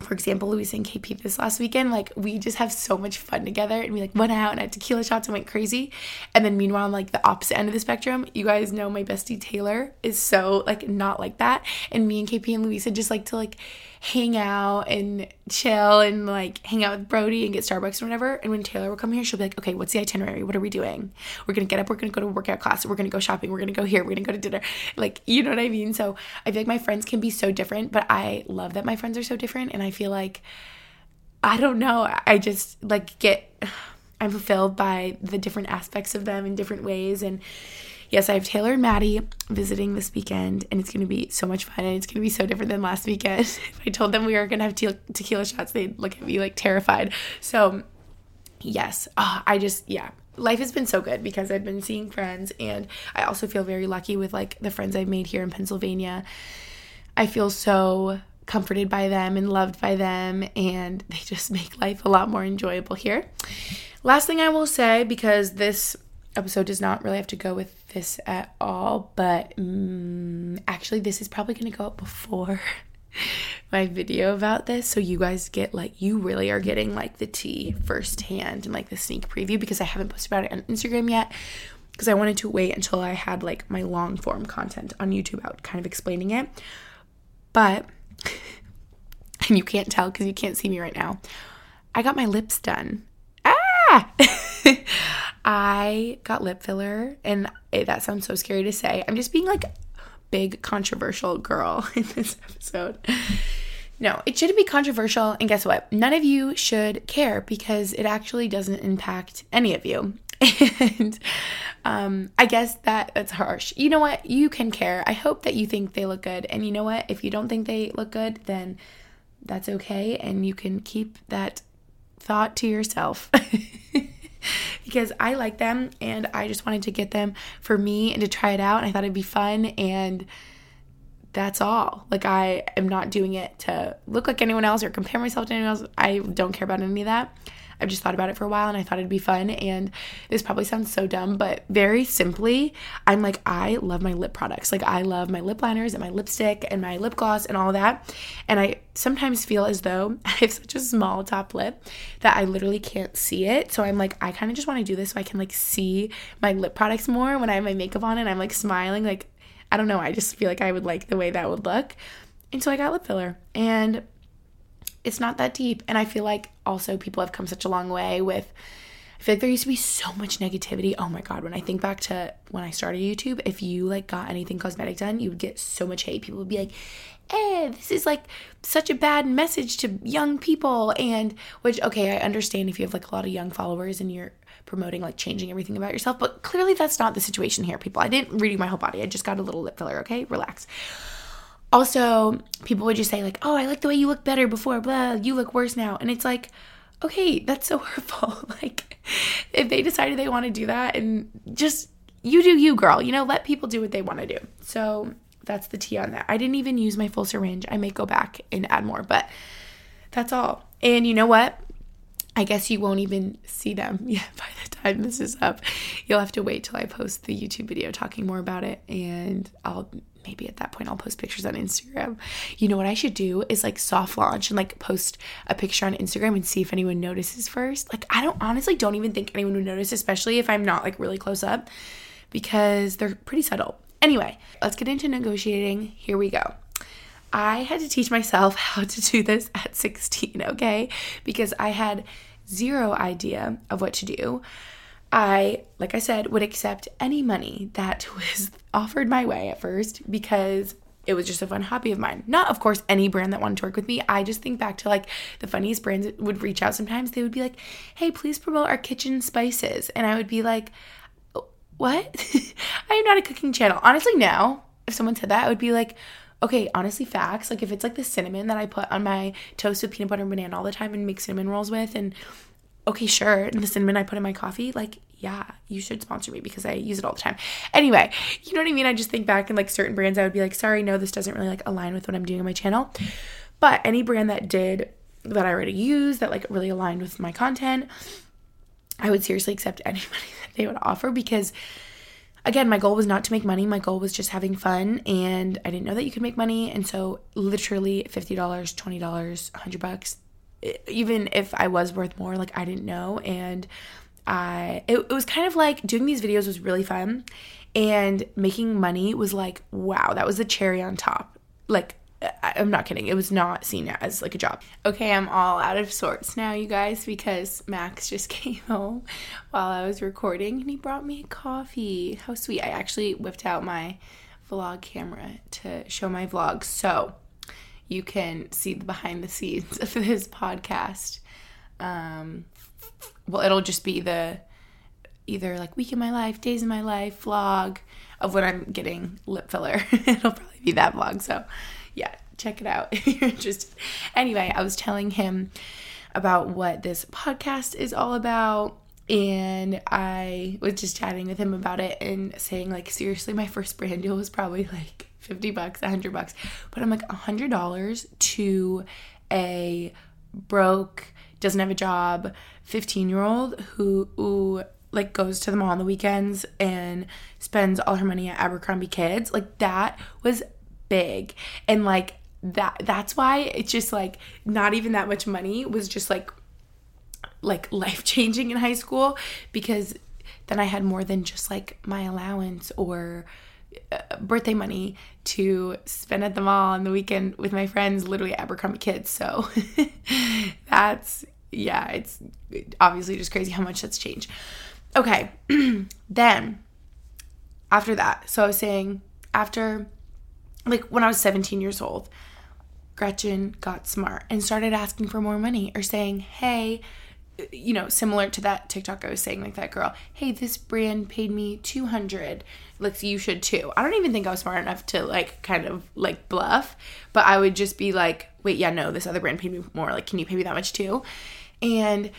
for example, Louise and KP this last weekend, like we just have so much fun together and we like went out and had tequila shots and went crazy. And then meanwhile, I'm like the opposite end of the spectrum. You guys know my bestie Taylor is so like not like that. And me and KP and Louisa just like to like hang out and chill and like hang out with Brody and get Starbucks or whatever. And when Taylor will come here, she'll be like, okay, what's the itinerary? What are we doing? We're gonna get up, we're gonna go to workout class, we're gonna go shopping, we're gonna go here, we're gonna go to dinner. Like, you know what I mean? So I feel like my friends can be so different, but I love that my friends are so different. And I feel like, I don't know, I just like get, I'm fulfilled by the different aspects of them in different ways. And yes, I have Taylor and Maddie visiting this weekend, and it's going to be so much fun. And it's going to be so different than last weekend. if I told them we were going to have te- tequila shots, they'd look at me like terrified. So, yes, oh, I just, yeah. Life has been so good because I've been seeing friends, and I also feel very lucky with like the friends I've made here in Pennsylvania. I feel so comforted by them and loved by them, and they just make life a lot more enjoyable here. Last thing I will say, because this episode does not really have to go with this at all, but um, actually, this is probably going to go up before my video about this. So you guys get like, you really are getting like the tea firsthand and like the sneak preview because I haven't posted about it on Instagram yet because I wanted to wait until I had like my long form content on YouTube out, kind of explaining it. But, and you can't tell because you can't see me right now, I got my lips done. Ah! I got lip filler, and it, that sounds so scary to say. I'm just being like big controversial girl in this episode. No, it shouldn't be controversial. And guess what? None of you should care because it actually doesn't impact any of you. And um, I guess that that's harsh. You know what? You can care. I hope that you think they look good. And you know what? If you don't think they look good, then that's okay. And you can keep that thought to yourself. because I like them and I just wanted to get them for me and to try it out. And I thought it'd be fun. And that's all. Like, I am not doing it to look like anyone else or compare myself to anyone else. I don't care about any of that. I've just thought about it for a while and I thought it'd be fun. And this probably sounds so dumb, but very simply, I'm like, I love my lip products. Like, I love my lip liners and my lipstick and my lip gloss and all that. And I sometimes feel as though I have such a small top lip that I literally can't see it. So I'm like, I kind of just want to do this so I can like see my lip products more when I have my makeup on and I'm like smiling. Like, I don't know. I just feel like I would like the way that would look. And so I got lip filler. And it's not that deep. And I feel like also people have come such a long way with I feel like there used to be so much negativity. Oh my god, when I think back to when I started YouTube, if you like got anything cosmetic done, you would get so much hate. People would be like, "Eh, this is like such a bad message to young people." And which okay, I understand if you have like a lot of young followers and you're promoting like changing everything about yourself, but clearly that's not the situation here, people. I didn't redo my whole body. I just got a little lip filler, okay? Relax. Also, people would just say, like, oh, I like the way you look better before, blah, you look worse now. And it's like, okay, that's so hurtful. like, if they decided they want to do that and just, you do you, girl, you know, let people do what they want to do. So that's the tea on that. I didn't even use my full syringe. I may go back and add more, but that's all. And you know what? I guess you won't even see them yet by the time this is up. You'll have to wait till I post the YouTube video talking more about it, and I'll maybe at that point I'll post pictures on Instagram. You know what I should do is like soft launch and like post a picture on Instagram and see if anyone notices first. Like I don't honestly don't even think anyone would notice, especially if I'm not like really close up because they're pretty subtle. Anyway, let's get into negotiating. Here we go. I had to teach myself how to do this at 16, okay? Because I had zero idea of what to do. I, like I said, would accept any money that was offered my way at first because it was just a fun hobby of mine. Not, of course, any brand that wanted to work with me. I just think back to like the funniest brands would reach out sometimes. They would be like, hey, please promote our kitchen spices. And I would be like, oh, what? I am not a cooking channel. Honestly, now, if someone said that, I would be like, okay, honestly, facts. Like if it's like the cinnamon that I put on my toast with peanut butter and banana all the time and make cinnamon rolls with, and okay, sure, and the cinnamon I put in my coffee, like yeah, you should sponsor me because I use it all the time. Anyway, you know what I mean? I just think back in like certain brands, I would be like, sorry, no, this doesn't really like align with what I'm doing on my channel. But any brand that did that I already use that like really aligned with my content, I would seriously accept any money that they would offer because again, my goal was not to make money. My goal was just having fun and I didn't know that you could make money. And so literally $50, $20, 100 bucks, even if I was worth more, like I didn't know and I it, it was kind of like doing these videos was really fun and making money was like wow that was the cherry on top like I'm not kidding. It was not seen as like a job. Okay, I'm all out of sorts now, you guys, because Max just came home while I was recording and he brought me coffee. How sweet. I actually whipped out my vlog camera to show my vlog. so you can see the behind the scenes of this podcast. Um, well, it'll just be the either like week in my life, days in my life vlog of when I'm getting lip filler. it'll probably be that vlog. So, yeah, check it out if you're interested. Anyway, I was telling him about what this podcast is all about and I was just chatting with him about it and saying like seriously my first brand deal was probably like 50 bucks, 100 bucks. But I'm like $100 to a broke doesn't have a job 15 year old who, who like goes to the mall on the weekends and spends all her money at Abercrombie Kids. Like that was big. And like that that's why it's just like not even that much money was just like like life changing in high school because then I had more than just like my allowance or uh, birthday money to spend at the mall on the weekend with my friends, literally Abercrombie kids. So that's, yeah, it's obviously just crazy how much that's changed. Okay, then after that, so I was saying, after like when I was 17 years old, Gretchen got smart and started asking for more money or saying, hey, you know, similar to that TikTok I was saying, like that girl, hey, this brand paid me 200. Like, you should too. I don't even think I was smart enough to like kind of like bluff, but I would just be like, wait, yeah, no, this other brand paid me more. Like, can you pay me that much too? And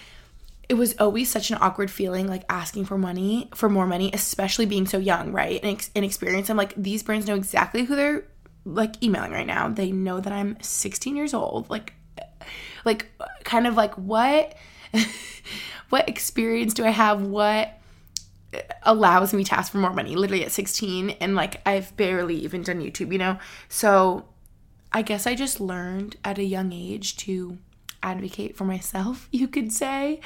it was always such an awkward feeling, like asking for money, for more money, especially being so young, right? And ex- inexperienced. I'm like, these brands know exactly who they're like emailing right now. They know that I'm 16 years old. Like, like, kind of like what what experience do I have? What allows me to ask for more money? Literally at 16, and like I've barely even done YouTube, you know? So I guess I just learned at a young age to advocate for myself, you could say.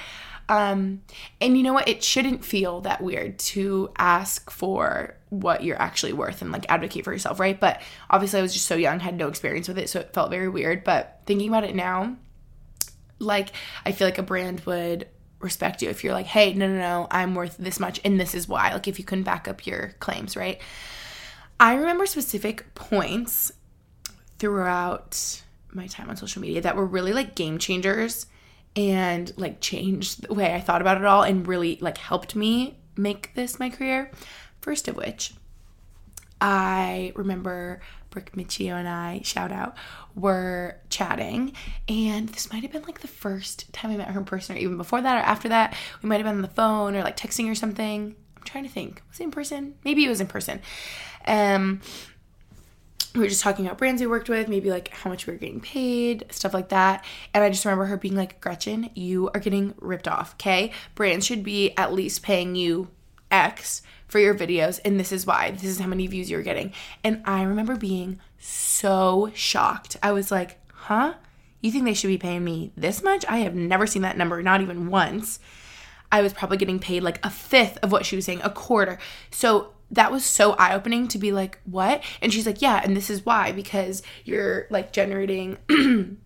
Um, and you know what? It shouldn't feel that weird to ask for what you're actually worth and like advocate for yourself, right? But obviously, I was just so young, had no experience with it, so it felt very weird. But thinking about it now, like I feel like a brand would respect you if you're like, hey, no, no, no, I'm worth this much and this is why. Like if you can back up your claims, right? I remember specific points throughout my time on social media that were really like game changers and like changed the way I thought about it all and really like helped me make this my career. First of which, I remember Brooke Miccio and I, shout out, were chatting. And this might have been like the first time I met her in person, or even before that, or after that. We might have been on the phone or like texting or something. I'm trying to think. Was it in person? Maybe it was in person. Um, we were just talking about brands we worked with, maybe like how much we were getting paid, stuff like that. And I just remember her being like, Gretchen, you are getting ripped off, okay? Brands should be at least paying you X for your videos, and this is why. This is how many views you're getting. And I remember being so shocked. I was like, huh? You think they should be paying me this much? I have never seen that number, not even once. I was probably getting paid like a fifth of what she was saying, a quarter. So that was so eye opening to be like, what? And she's like, yeah, and this is why, because you're like generating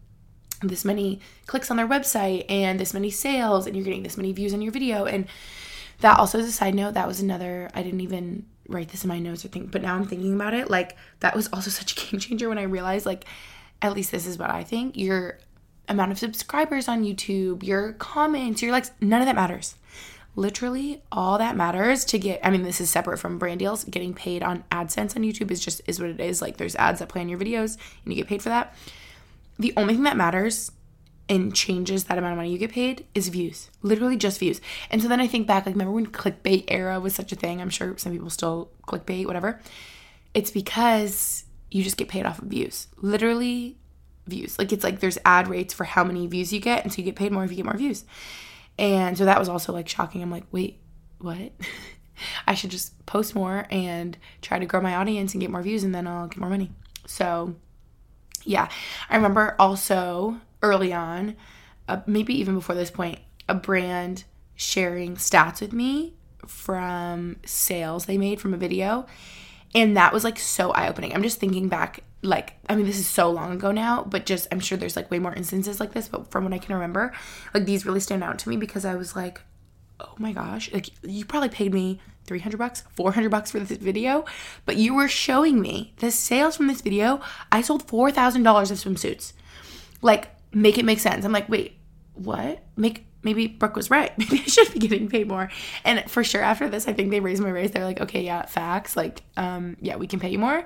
this many clicks on their website and this many sales, and you're getting this many views on your video. And that also is a side note. That was another, I didn't even write this in my notes or think, but now I'm thinking about it. Like, that was also such a game changer when I realized, like, at least this is what I think. Your amount of subscribers on YouTube, your comments, your likes, none of that matters. Literally, all that matters to get. I mean, this is separate from brand deals. Getting paid on AdSense on YouTube is just is what it is. Like, there's ads that play on your videos, and you get paid for that. The only thing that matters and changes that amount of money you get paid is views. Literally just views. And so then I think back, like, remember when clickbait era was such a thing? I'm sure some people still clickbait, whatever. It's because you just get paid off of views. Literally views. Like, it's like there's ad rates for how many views you get. And so you get paid more if you get more views. And so that was also like shocking. I'm like, wait, what? I should just post more and try to grow my audience and get more views and then I'll get more money. So, yeah. I remember also early on, uh, maybe even before this point, a brand sharing stats with me from sales they made from a video. And that was like so eye opening. I'm just thinking back, like, I mean, this is so long ago now, but just I'm sure there's like way more instances like this, but from what I can remember, like these really stand out to me because I was like, oh my gosh, like you probably paid me 300 bucks, 400 bucks for this video, but you were showing me the sales from this video. I sold $4,000 of swimsuits. Like, make it make sense. I'm like, wait, what? Make maybe Brooke was right. Maybe I should be getting paid more. And for sure, after this, I think they raised my raise. They're like, okay, yeah, facts. Like, um, yeah, we can pay you more.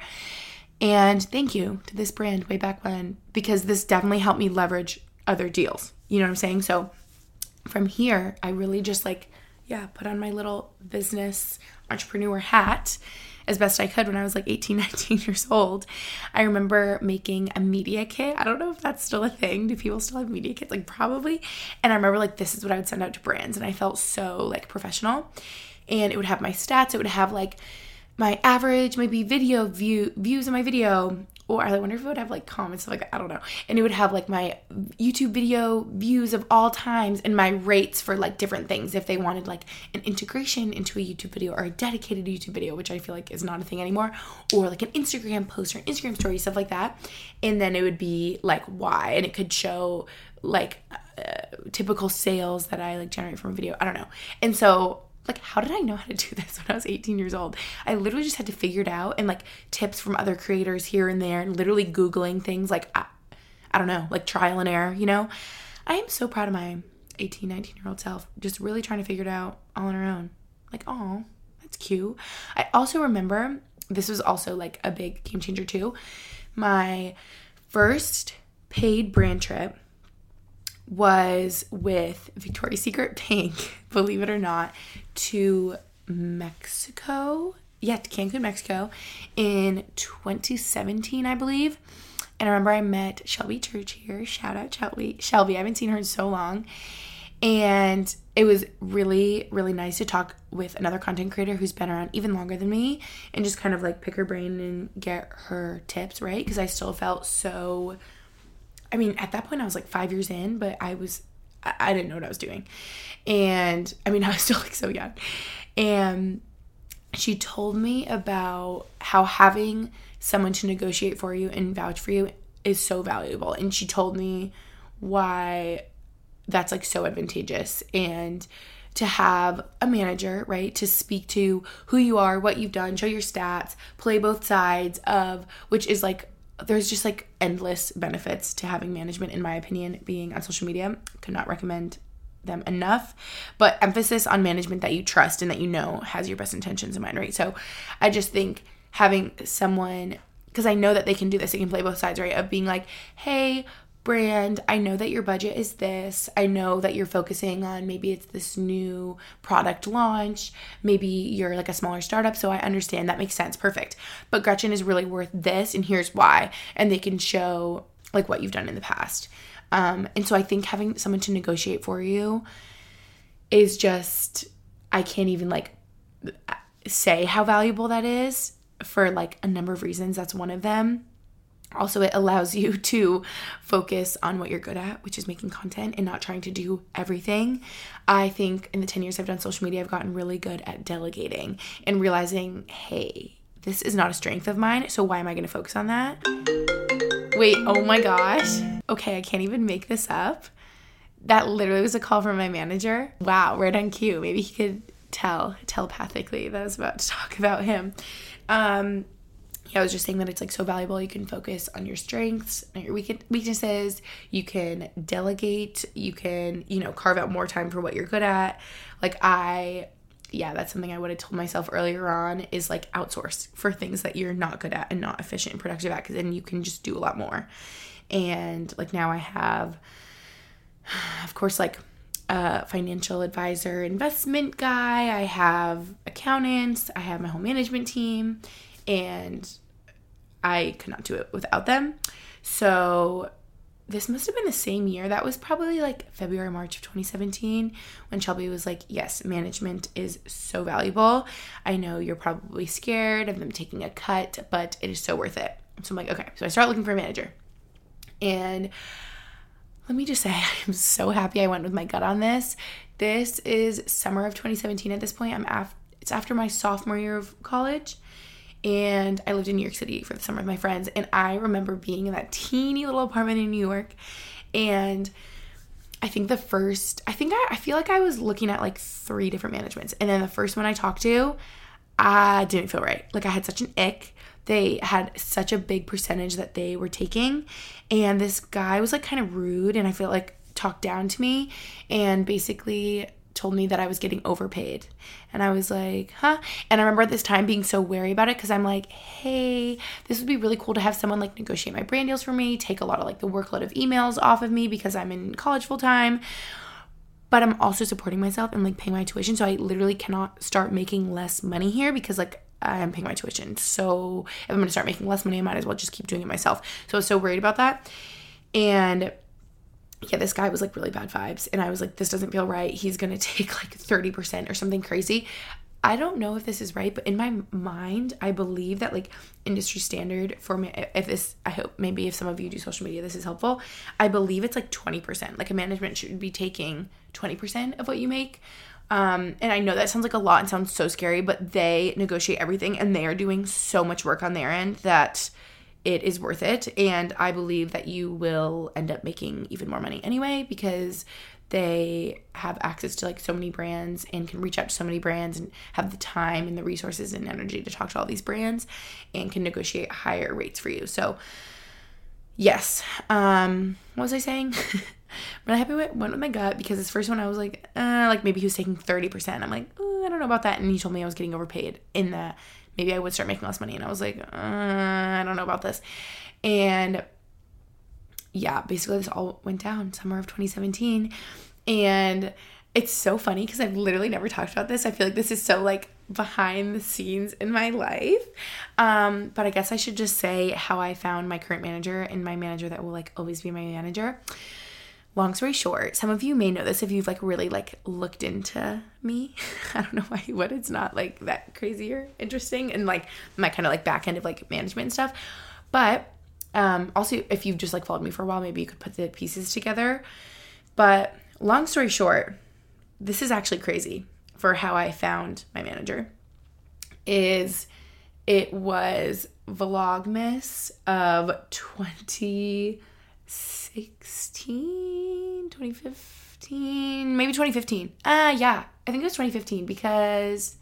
And thank you to this brand way back when, because this definitely helped me leverage other deals. You know what I'm saying? So from here, I really just like, yeah, put on my little business entrepreneur hat as best I could when I was like 18, 19 years old. I remember making a media kit. I don't know if that's still a thing. Do people still have media kits? Like, probably. And I remember, like, this is what I would send out to brands. And I felt so, like, professional. And it would have my stats, it would have, like, my average maybe video view views in my video or I wonder if it would have like comments like I don't know. And it would have like my YouTube video views of all times and my rates for like different things if they wanted like an integration into a YouTube video or a dedicated YouTube video, which I feel like is not a thing anymore, or like an Instagram post or an Instagram story, stuff like that. And then it would be like why, and it could show like uh, typical sales that I like generate from a video. I don't know. And so like how did i know how to do this when i was 18 years old? I literally just had to figure it out and like tips from other creators here and there and literally googling things like i, I don't know like trial and error you know? I am so proud of my 18 19 year old self just really trying to figure it out all on her own. Like oh that's cute. I also remember this was also like a big game changer too my first paid brand trip was with Victoria's Secret Pink, believe it or not, to Mexico. Yeah, to Cancun, Mexico in 2017, I believe. And I remember I met Shelby Church here. Shout out Shelby. Shelby, I haven't seen her in so long. And it was really, really nice to talk with another content creator who's been around even longer than me and just kind of like pick her brain and get her tips, right? Because I still felt so I mean, at that point, I was like five years in, but I was, I, didn't know what I was doing. And I mean, I was still like so young. And she told me about how having someone to negotiate for you and vouch for you is so valuable. And she told me why that's like so advantageous. And to have a manager, right, to speak to who you are, what you've done, show your stats, play both sides of, which is like there's just like endless benefits to having management in my opinion being on social media. Could not recommend them enough. But emphasis on management that you trust and that you know has your best intentions in mind right? So i just think having someone because i know that they can do this. They can play both sides right? Of being like hey brand, I know that your budget is this. I know that you're focusing on maybe it's this new product launch. Maybe you're like a smaller startup. So I understand that makes sense. Perfect. But Gretchen is really worth this, and here's why. And they can show like what you've done in the past. Um, and so I think having someone to negotiate for you is just, I can't even like say how valuable that is for like a number of reasons. That's one of them also, it allows you to focus on what you're good at, which is making content and not trying to do everything. I think in the 10 years I've done social media, I've gotten really good at delegating and realizing, hey, this is not a strength of mine, so why am I going to focus on that? Wait, oh my gosh. Okay, I can't even make this up. That literally was a call from my manager. Wow, right on cue. Maybe he could tell telepathically that I was about to talk about him. Um, I was just saying that it's like so valuable. You can focus on your strengths, and your weaknesses. You can delegate. You can, you know, carve out more time for what you're good at. Like I, yeah, that's something I would have told myself earlier on is like outsource for things that you're not good at and not efficient and productive at, because then you can just do a lot more. And like now I have, of course, like a financial advisor, investment guy. I have accountants. I have my whole management team and I could not do it without them. So this must have been the same year. That was probably like February, March of 2017 when Shelby was like, Yes, management is so valuable. I know you're probably scared of them taking a cut, but it is so worth it. So I'm like, Okay. So I start looking for a manager. And let me just say, I'm so happy I went with my gut on this. This is summer of 2017 at this point. I'm after, it's after my sophomore year of college and I lived in New York City for the summer with my friends. And I remember being in that teeny little apartment in New York. And I think the first, I think I, I feel like I was looking at like three different managements. And then the first one I talked to, I didn't feel right. Like I had such an ick. They had such a big percentage that they were taking. And this guy was like kind of rude and I feel like talked down to me and basically told me that I was getting overpaid. And I was like, huh? And I remember at this time being so wary about it because I'm like, hey, this would be really cool to have someone like negotiate my brand deals for me, take a lot of like the workload of emails off of me because I'm in college full time. But I'm also supporting myself and like paying my tuition. So I literally cannot start making less money here because like I'm paying my tuition. So if I'm gonna start making less money, I might as well just keep doing it myself. So I was so worried about that. And yeah, this guy was like really bad vibes. And I was like, this doesn't feel right. He's going to take like 30% or something crazy. I don't know if this is right, but in my mind, I believe that like industry standard for me, if this, I hope maybe if some of you do social media, this is helpful. I believe it's like 20%. Like a management should be taking 20% of what you make. Um, and I know that sounds like a lot and sounds so scary, but they negotiate everything and they are doing so much work on their end that it is worth it. And I believe that you will end up making even more money anyway because they have access to like so many brands and can reach out to so many brands and have the time and the resources and energy to talk to all these brands and can negotiate higher rates for you. So, yes. Um, what was I saying? but I happy with, went with my gut because this first one I was like, uh, like maybe he was taking 30%. I'm like, I don't know about that. And he told me I was getting overpaid in that maybe I would start making less money. And I was like, uh, I don't know about this. And yeah, basically this all went down summer of 2017. And it's so funny because I've literally never talked about this. I feel like this is so like behind the scenes in my life. Um, but I guess I should just say how I found my current manager and my manager that will like always be my manager long story short, some of you may know this if you've like really like looked into me. I don't know why what it's not like that crazy or interesting and like my kind of like back end of like management and stuff. But um also if you've just like followed me for a while, maybe you could put the pieces together. But long story short, this is actually crazy for how I found my manager. Is it was Vlogmas of 20 2016, 2015, maybe 2015. Uh, yeah, I think it was 2015 because,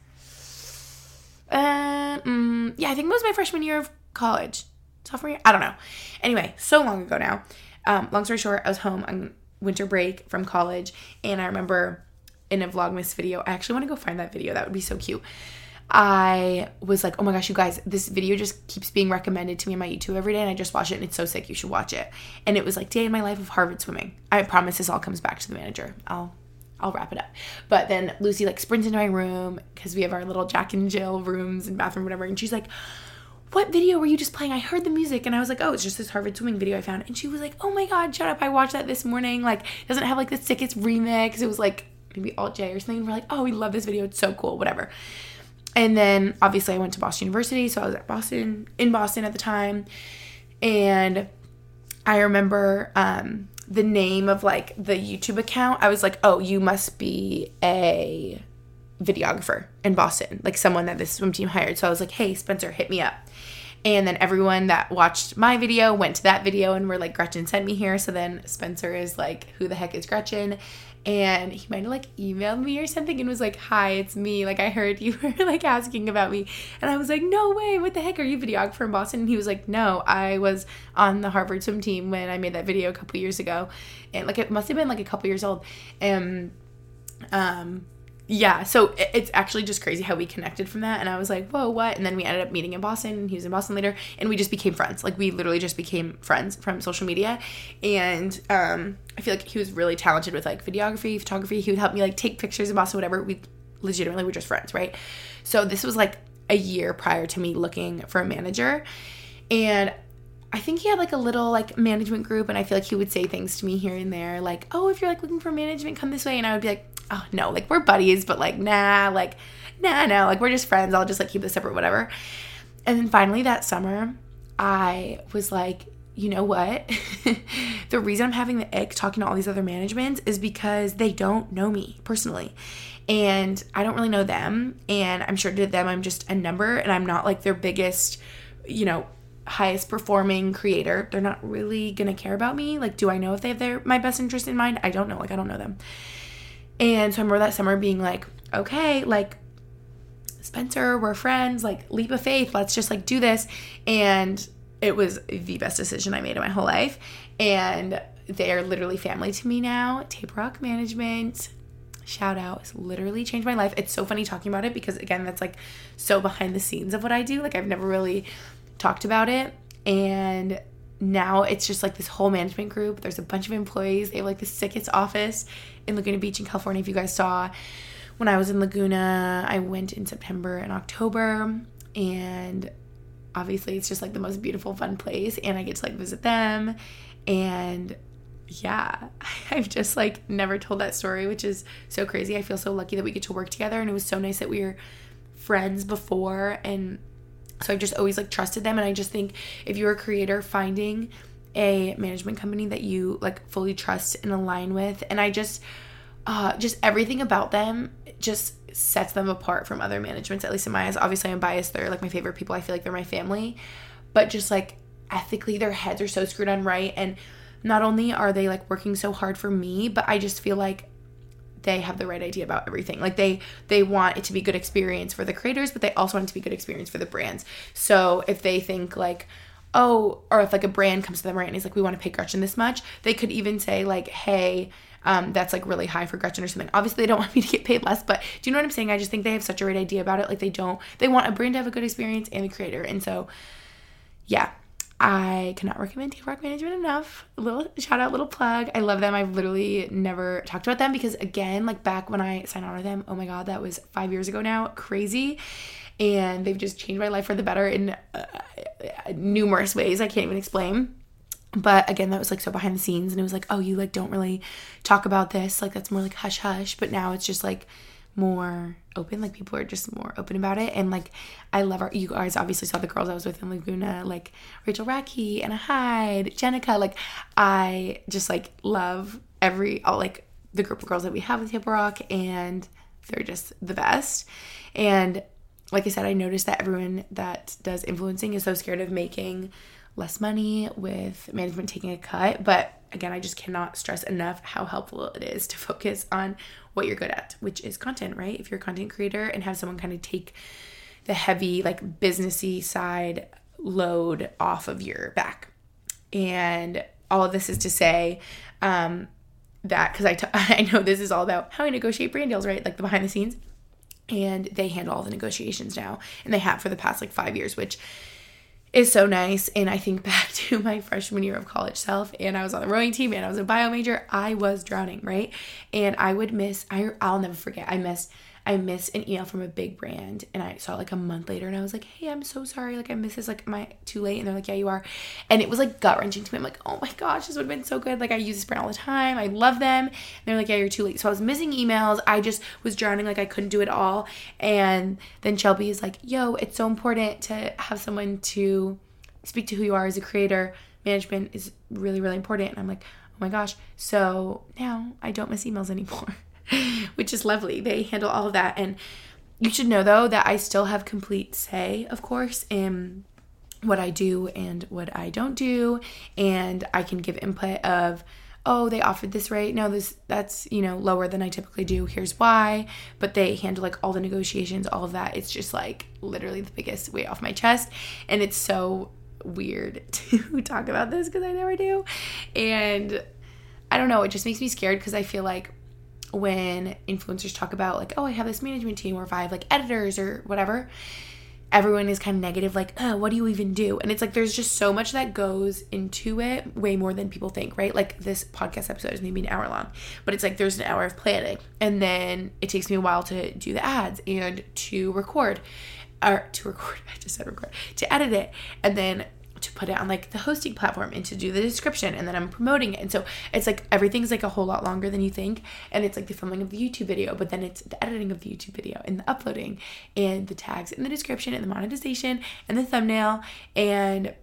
uh, mm, yeah, I think it was my freshman year of college. Sophomore year? I don't know. Anyway, so long ago now. Um, long story short, I was home on winter break from college, and I remember in a Vlogmas video, I actually want to go find that video. That would be so cute. I was like, oh my gosh, you guys, this video just keeps being recommended to me on my YouTube every day, and I just watch it, and it's so sick. You should watch it. And it was like day in my life of Harvard swimming. I promise this all comes back to the manager. I'll I'll wrap it up. But then Lucy like sprints into my room because we have our little Jack and Jill rooms and bathroom, whatever, and she's like. What video were you just playing? I heard the music and I was like, oh, it's just this Harvard swimming video I found. And she was like, oh my God, shut up. I watched that this morning. Like, doesn't have like the sickest remix. It was like maybe alt-J or something. And we're like, oh, we love this video. It's so cool, whatever. And then obviously I went to Boston University, so I was at Boston in Boston at the time. And I remember um, the name of like the YouTube account. I was like, "Oh, you must be a videographer in Boston, like someone that this swim team hired." So I was like, "Hey, Spencer, hit me up." And then everyone that watched my video went to that video and were like, Gretchen sent me here. So then Spencer is like, who the heck is Gretchen? And he might have like emailed me or something and was like, Hi, it's me. Like, I heard you were like asking about me. And I was like, No way. What the heck? Are you videographer in Boston? And he was like, No, I was on the Harvard swim team when I made that video a couple years ago. And like, it must have been like a couple years old. And, um, yeah, so it's actually just crazy how we connected from that. And I was like, whoa, what? And then we ended up meeting in Boston, and he was in Boston later, and we just became friends. Like, we literally just became friends from social media. And um, I feel like he was really talented with like videography, photography. He would help me like take pictures in Boston, whatever. We legitimately were just friends, right? So this was like a year prior to me looking for a manager. And I think he had like a little like management group, and I feel like he would say things to me here and there, like, "Oh, if you're like looking for management, come this way." And I would be like, "Oh no, like we're buddies, but like nah, like nah, no, like we're just friends. I'll just like keep this separate, whatever." And then finally that summer, I was like, you know what? the reason I'm having the ick talking to all these other managements is because they don't know me personally. And I don't really know them. And I'm sure to them, I'm just a number and I'm not like their biggest, you know, highest performing creator. They're not really gonna care about me. Like, do I know if they have their my best interest in mind? I don't know. Like, I don't know them. And so I remember that summer being like, okay, like Spencer, we're friends, like leap of faith, let's just like do this. And it was the best decision I made in my whole life. And they're literally family to me now. Table Rock Management, shout out, literally changed my life. It's so funny talking about it because, again, that's like so behind the scenes of what I do. Like, I've never really talked about it. And now it's just like this whole management group. There's a bunch of employees. They have like the sickest office in Laguna Beach in California. If you guys saw when I was in Laguna, I went in September and October. And obviously it's just like the most beautiful fun place and i get to like visit them. And yeah i've just like never told that story which is so crazy. I feel so lucky that we get to work together and it was so nice that we were friends before and so i've just always like trusted them. And i just think if you're a creator finding a management company that you like fully trust and align with and i just uh just everything about them just sets them apart from other managements, at least in my eyes. Obviously, I'm biased. They're like my favorite people. I feel like they're my family. But just like ethically, their heads are so screwed on right. And not only are they like working so hard for me, but I just feel like they have the right idea about everything. Like they they want it to be good experience for the creators, but they also want it to be good experience for the brands. So if they think like oh, or if like a brand comes to them right and he's like, we want to pay Gretchen this much, they could even say like, hey, um, that's like really high for Gretchen or something. Obviously, they don't want me to get paid less, but do you know what I'm saying? I just think they have such a great idea about it. Like they don't, they want a brand to have a good experience and the creator. And so, yeah, I cannot recommend Rock Management enough. A little shout out, little plug. I love them. I've literally never talked about them because, again, like back when I signed on with them, oh my God, that was five years ago now. Crazy. And they've just changed my life for the better in uh, numerous ways I can't even explain but again that was like so behind the scenes and it was like oh you like don't really talk about this. Like that's more like hush hush but now it's just like more open. Like people are just more open about it and like i love our you guys obviously saw the girls i was with in laguna like rachel Radke and a hyde jenica like i just like love every all like the group of girls that we have with hip rock and they're just the best. And like i said i noticed that everyone that does influencing is so scared of making less money with management taking a cut. But again, I just cannot stress enough how helpful it is to focus on what you're good at, which is content, right? If you're a content creator and have someone kind of take the heavy, like businessy side load off of your back. And all of this is to say, um, that because I, t- I know this is all about how I negotiate brand deals, right? Like the behind the scenes. And they handle all the negotiations now, and they have for the past like five years, which is so nice. And I think back to my freshman year of college self, and I was on the rowing team and I was a bio major. I was drowning, right? And I would miss, I, I'll never forget, I missed I missed an email from a big brand and I saw it like a month later and I was like, hey, I'm so sorry. Like, I missed this. Like, am I too late? And they're like, yeah, you are. And it was like gut wrenching to me. I'm like, oh my gosh, this would have been so good. Like, I use this brand all the time. I love them. And they're like, yeah, you're too late. So I was missing emails. I just was drowning. Like, I couldn't do it all. And then Shelby is like, yo, it's so important to have someone to speak to who you are as a creator. Management is really, really important. And I'm like, oh my gosh. So now I don't miss emails anymore. which is lovely. They handle all of that. And you should know though that I still have complete say, of course, in what I do and what I don't do. And I can give input of, oh, they offered this rate. No, this that's, you know, lower than I typically do. Here's why. But they handle like all the negotiations, all of that. It's just like literally the biggest weight off my chest. And it's so weird to talk about this because I never do. And I don't know, it just makes me scared because I feel like when influencers talk about like, oh, I have this management team or if I have like editors or whatever, everyone is kind of negative, like, oh, what do you even do? And it's like there's just so much that goes into it, way more than people think, right? Like this podcast episode is maybe an hour long, but it's like there's an hour of planning, and then it takes me a while to do the ads and to record, or to record. I just said record to edit it, and then to put it on like the hosting platform and to do the description and then I'm promoting it. And so it's like everything's like a whole lot longer than you think. And it's like the filming of the YouTube video, but then it's the editing of the YouTube video and the uploading and the tags and the description and the monetization and the thumbnail and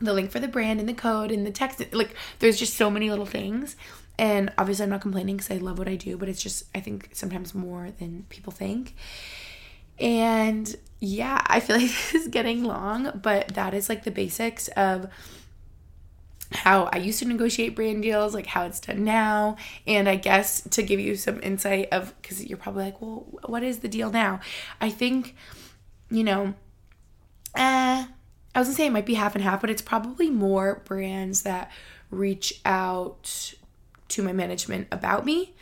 the link for the brand and the code and the text. Like there's just so many little things. And obviously I'm not complaining because I love what I do, but it's just I think sometimes more than people think. And yeah, I feel like this is getting long, but that is like the basics of how I used to negotiate brand deals, like how it's done now. And I guess to give you some insight of, because you're probably like, well, what is the deal now? I think, you know, uh, I was gonna say it might be half and half, but it's probably more brands that reach out to my management about me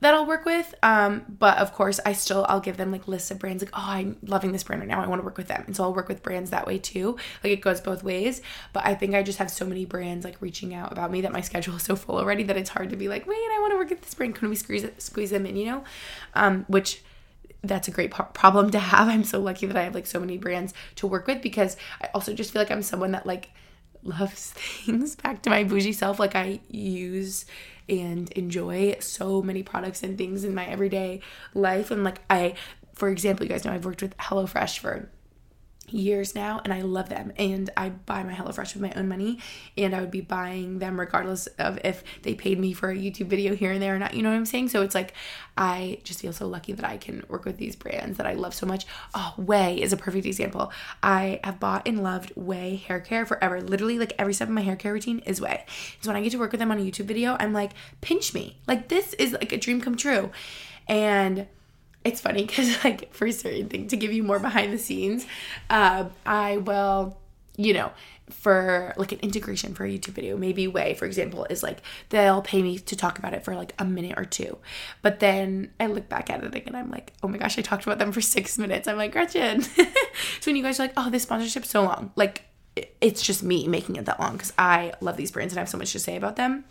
that I'll work with. Um, but of course, I still I'll give them like lists of brands. Like, oh, I'm loving this brand right now. I want to work with them, and so I'll work with brands that way too. Like it goes both ways. But I think I just have so many brands like reaching out about me that my schedule is so full already that it's hard to be like, wait, I want to work with this brand. Can we squeeze squeeze them in? You know, um, which that's a great problem to have. I'm so lucky that I have like so many brands to work with because I also just feel like I'm someone that like loves things back to my bougie self like I use and enjoy so many products and things in my everyday life. And like, I, for example, you guys know I've worked with HelloFresh for years now and I love them. And I buy my HelloFresh with my own money and I would be buying them regardless of if they paid me for a YouTube video here and there or not. You know what I'm saying? So it's like I just feel so lucky that I can work with these brands that I love so much. Oh Ouai is a perfect example. I have bought and loved Ouai hair care forever. Literally like every step of my hair care routine is Ouai. so when I get to work with them on a YouTube video I'm like pinch me. Like this is like a dream come true. And it's funny because like for certain thing to give you more behind the scenes uh, i will you know for like an integration for a youtube video maybe Ouai for example is like they'll pay me to talk about it for like a minute or two. But then i look back at it and i'm like oh my gosh i talked about them for six minutes. I'm like gretchen. So when you guys are like oh this sponsorship's so long like it's just me making it that long because i love these brands and i have so much to say about them.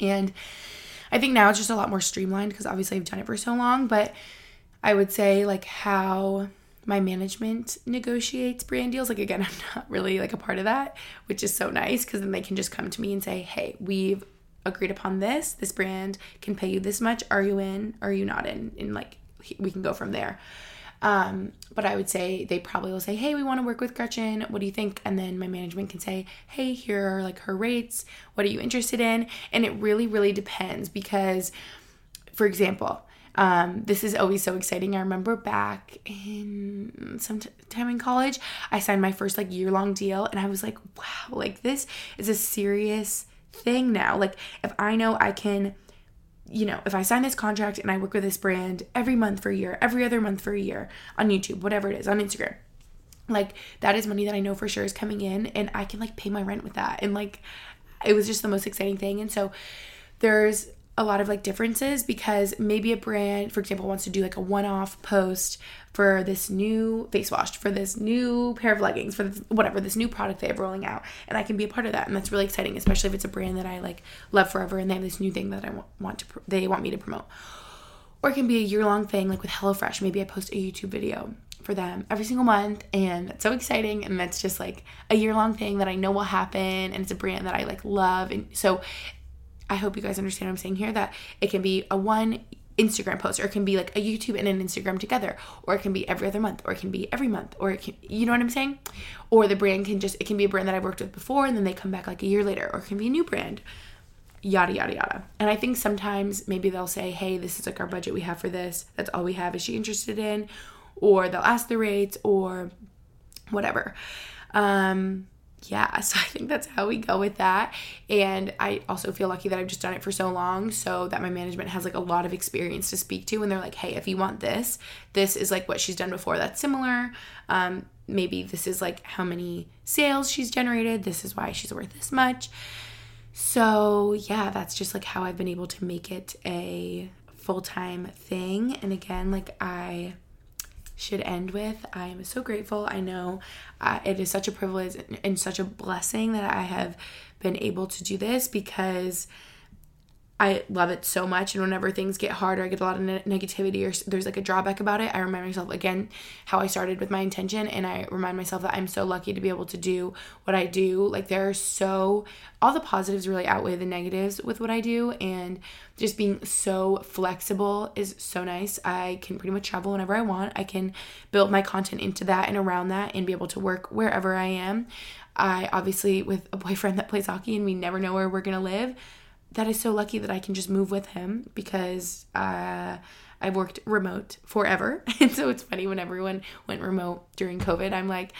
And i think now it's just a lot more streamlined because obviously i've done it for so long but I would say like how my management negotiates brand deals. Like again, I'm not really like a part of that, which is so nice because then they can just come to me and say, "Hey, we've agreed upon this. This brand can pay you this much. Are you in? Are you not in?" And like we can go from there. Um, but I would say they probably will say, Hey, we want to work with Gretchen. What do you think? And then my management can say, Hey, here are like her rates. What are you interested in? And it really, really depends because, for example, um, this is always so exciting. I remember back in some time in college, I signed my first like year long deal, and I was like, wow, like this is a serious thing now. Like, if I know I can, you know, if I sign this contract and I work with this brand every month for a year, every other month for a year on YouTube, whatever it is, on Instagram, like that is money that I know for sure is coming in, and I can like pay my rent with that. And like, it was just the most exciting thing. And so, there's a lot of like differences because maybe a brand, for example, wants to do like a one off post for this new face wash, for this new pair of leggings, for this, whatever, this new product they have rolling out. And I can be a part of that. And that's really exciting, especially if it's a brand that I like love forever and they have this new thing that I want to, they want me to promote. Or it can be a year long thing, like with HelloFresh. Maybe I post a YouTube video for them every single month and it's so exciting and that's just like a year long thing that I know will happen and it's a brand that I like love and so I hope you guys understand what I'm saying here that it can be a one Instagram post, or it can be like a YouTube and an Instagram together, or it can be every other month, or it can be every month, or it can, you know what I'm saying? Or the brand can just, it can be a brand that I've worked with before, and then they come back like a year later, or it can be a new brand, yada, yada, yada. And I think sometimes maybe they'll say, hey, this is like our budget we have for this. That's all we have. Is she interested in? Or they'll ask the rates, or whatever. Um, yeah, so I think that's how we go with that. And I also feel lucky that I've just done it for so long so that my management has like a lot of experience to speak to. And they're like, hey, if you want this, this is like what she's done before that's similar. Um, maybe this is like how many sales she's generated. This is why she's worth this much. So, yeah, that's just like how I've been able to make it a full time thing. And again, like I should end with. I am so grateful. I know uh, it is such a privilege and such a blessing that I have been able to do this because I love it so much. And whenever things get hard or I get a lot of ne- negativity or there's like a drawback about it, I remind myself again how I started with my intention. And I remind myself that I'm so lucky to be able to do what I do. Like, there are so, all the positives really outweigh the negatives with what I do. And just being so flexible is so nice. I can pretty much travel whenever I want. I can build my content into that and around that and be able to work wherever I am. I obviously, with a boyfriend that plays hockey and we never know where we're going to live that is so lucky that I can just move with him because uh, I worked remote forever. And so it's funny when everyone went remote during COVID, I'm like,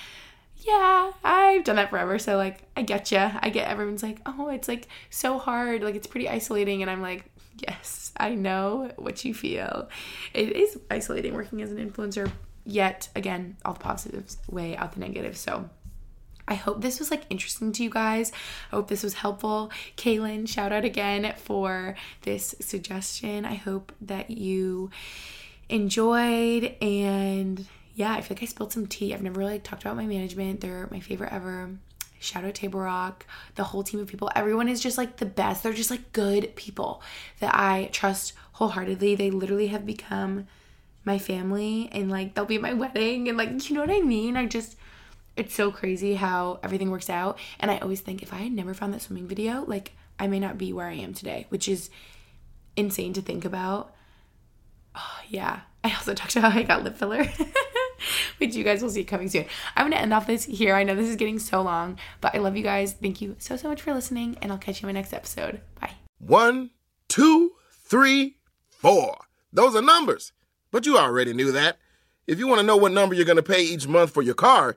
yeah, I've done that forever. So, like, I get you. I get everyone's like, oh, it's like so hard. Like, it's pretty isolating. And I'm like, yes, I know what you feel. It is isolating working as an influencer, yet, again, all the positives weigh out the negatives. So, I hope this was like interesting to you guys. I hope this was helpful. Kaylin, shout out again for this suggestion. I hope that you enjoyed and yeah, I feel like I spilled some tea. I've never really talked about my management. They're my favorite ever. Shout out Table Rock, the whole team of people. Everyone is just like the best. They're just like good people that I trust wholeheartedly. They literally have become my family and like they'll be at my wedding and like you know what I mean? I just it's so crazy how everything works out. And I always think if I had never found that swimming video, like I may not be where I am today, which is insane to think about. Oh, yeah. I also talked about how I got lip filler, which you guys will see coming soon. I'm going to end off this here. I know this is getting so long, but I love you guys. Thank you so, so much for listening, and I'll catch you in my next episode. Bye. One, two, three, four. Those are numbers, but you already knew that. If you want to know what number you're going to pay each month for your car,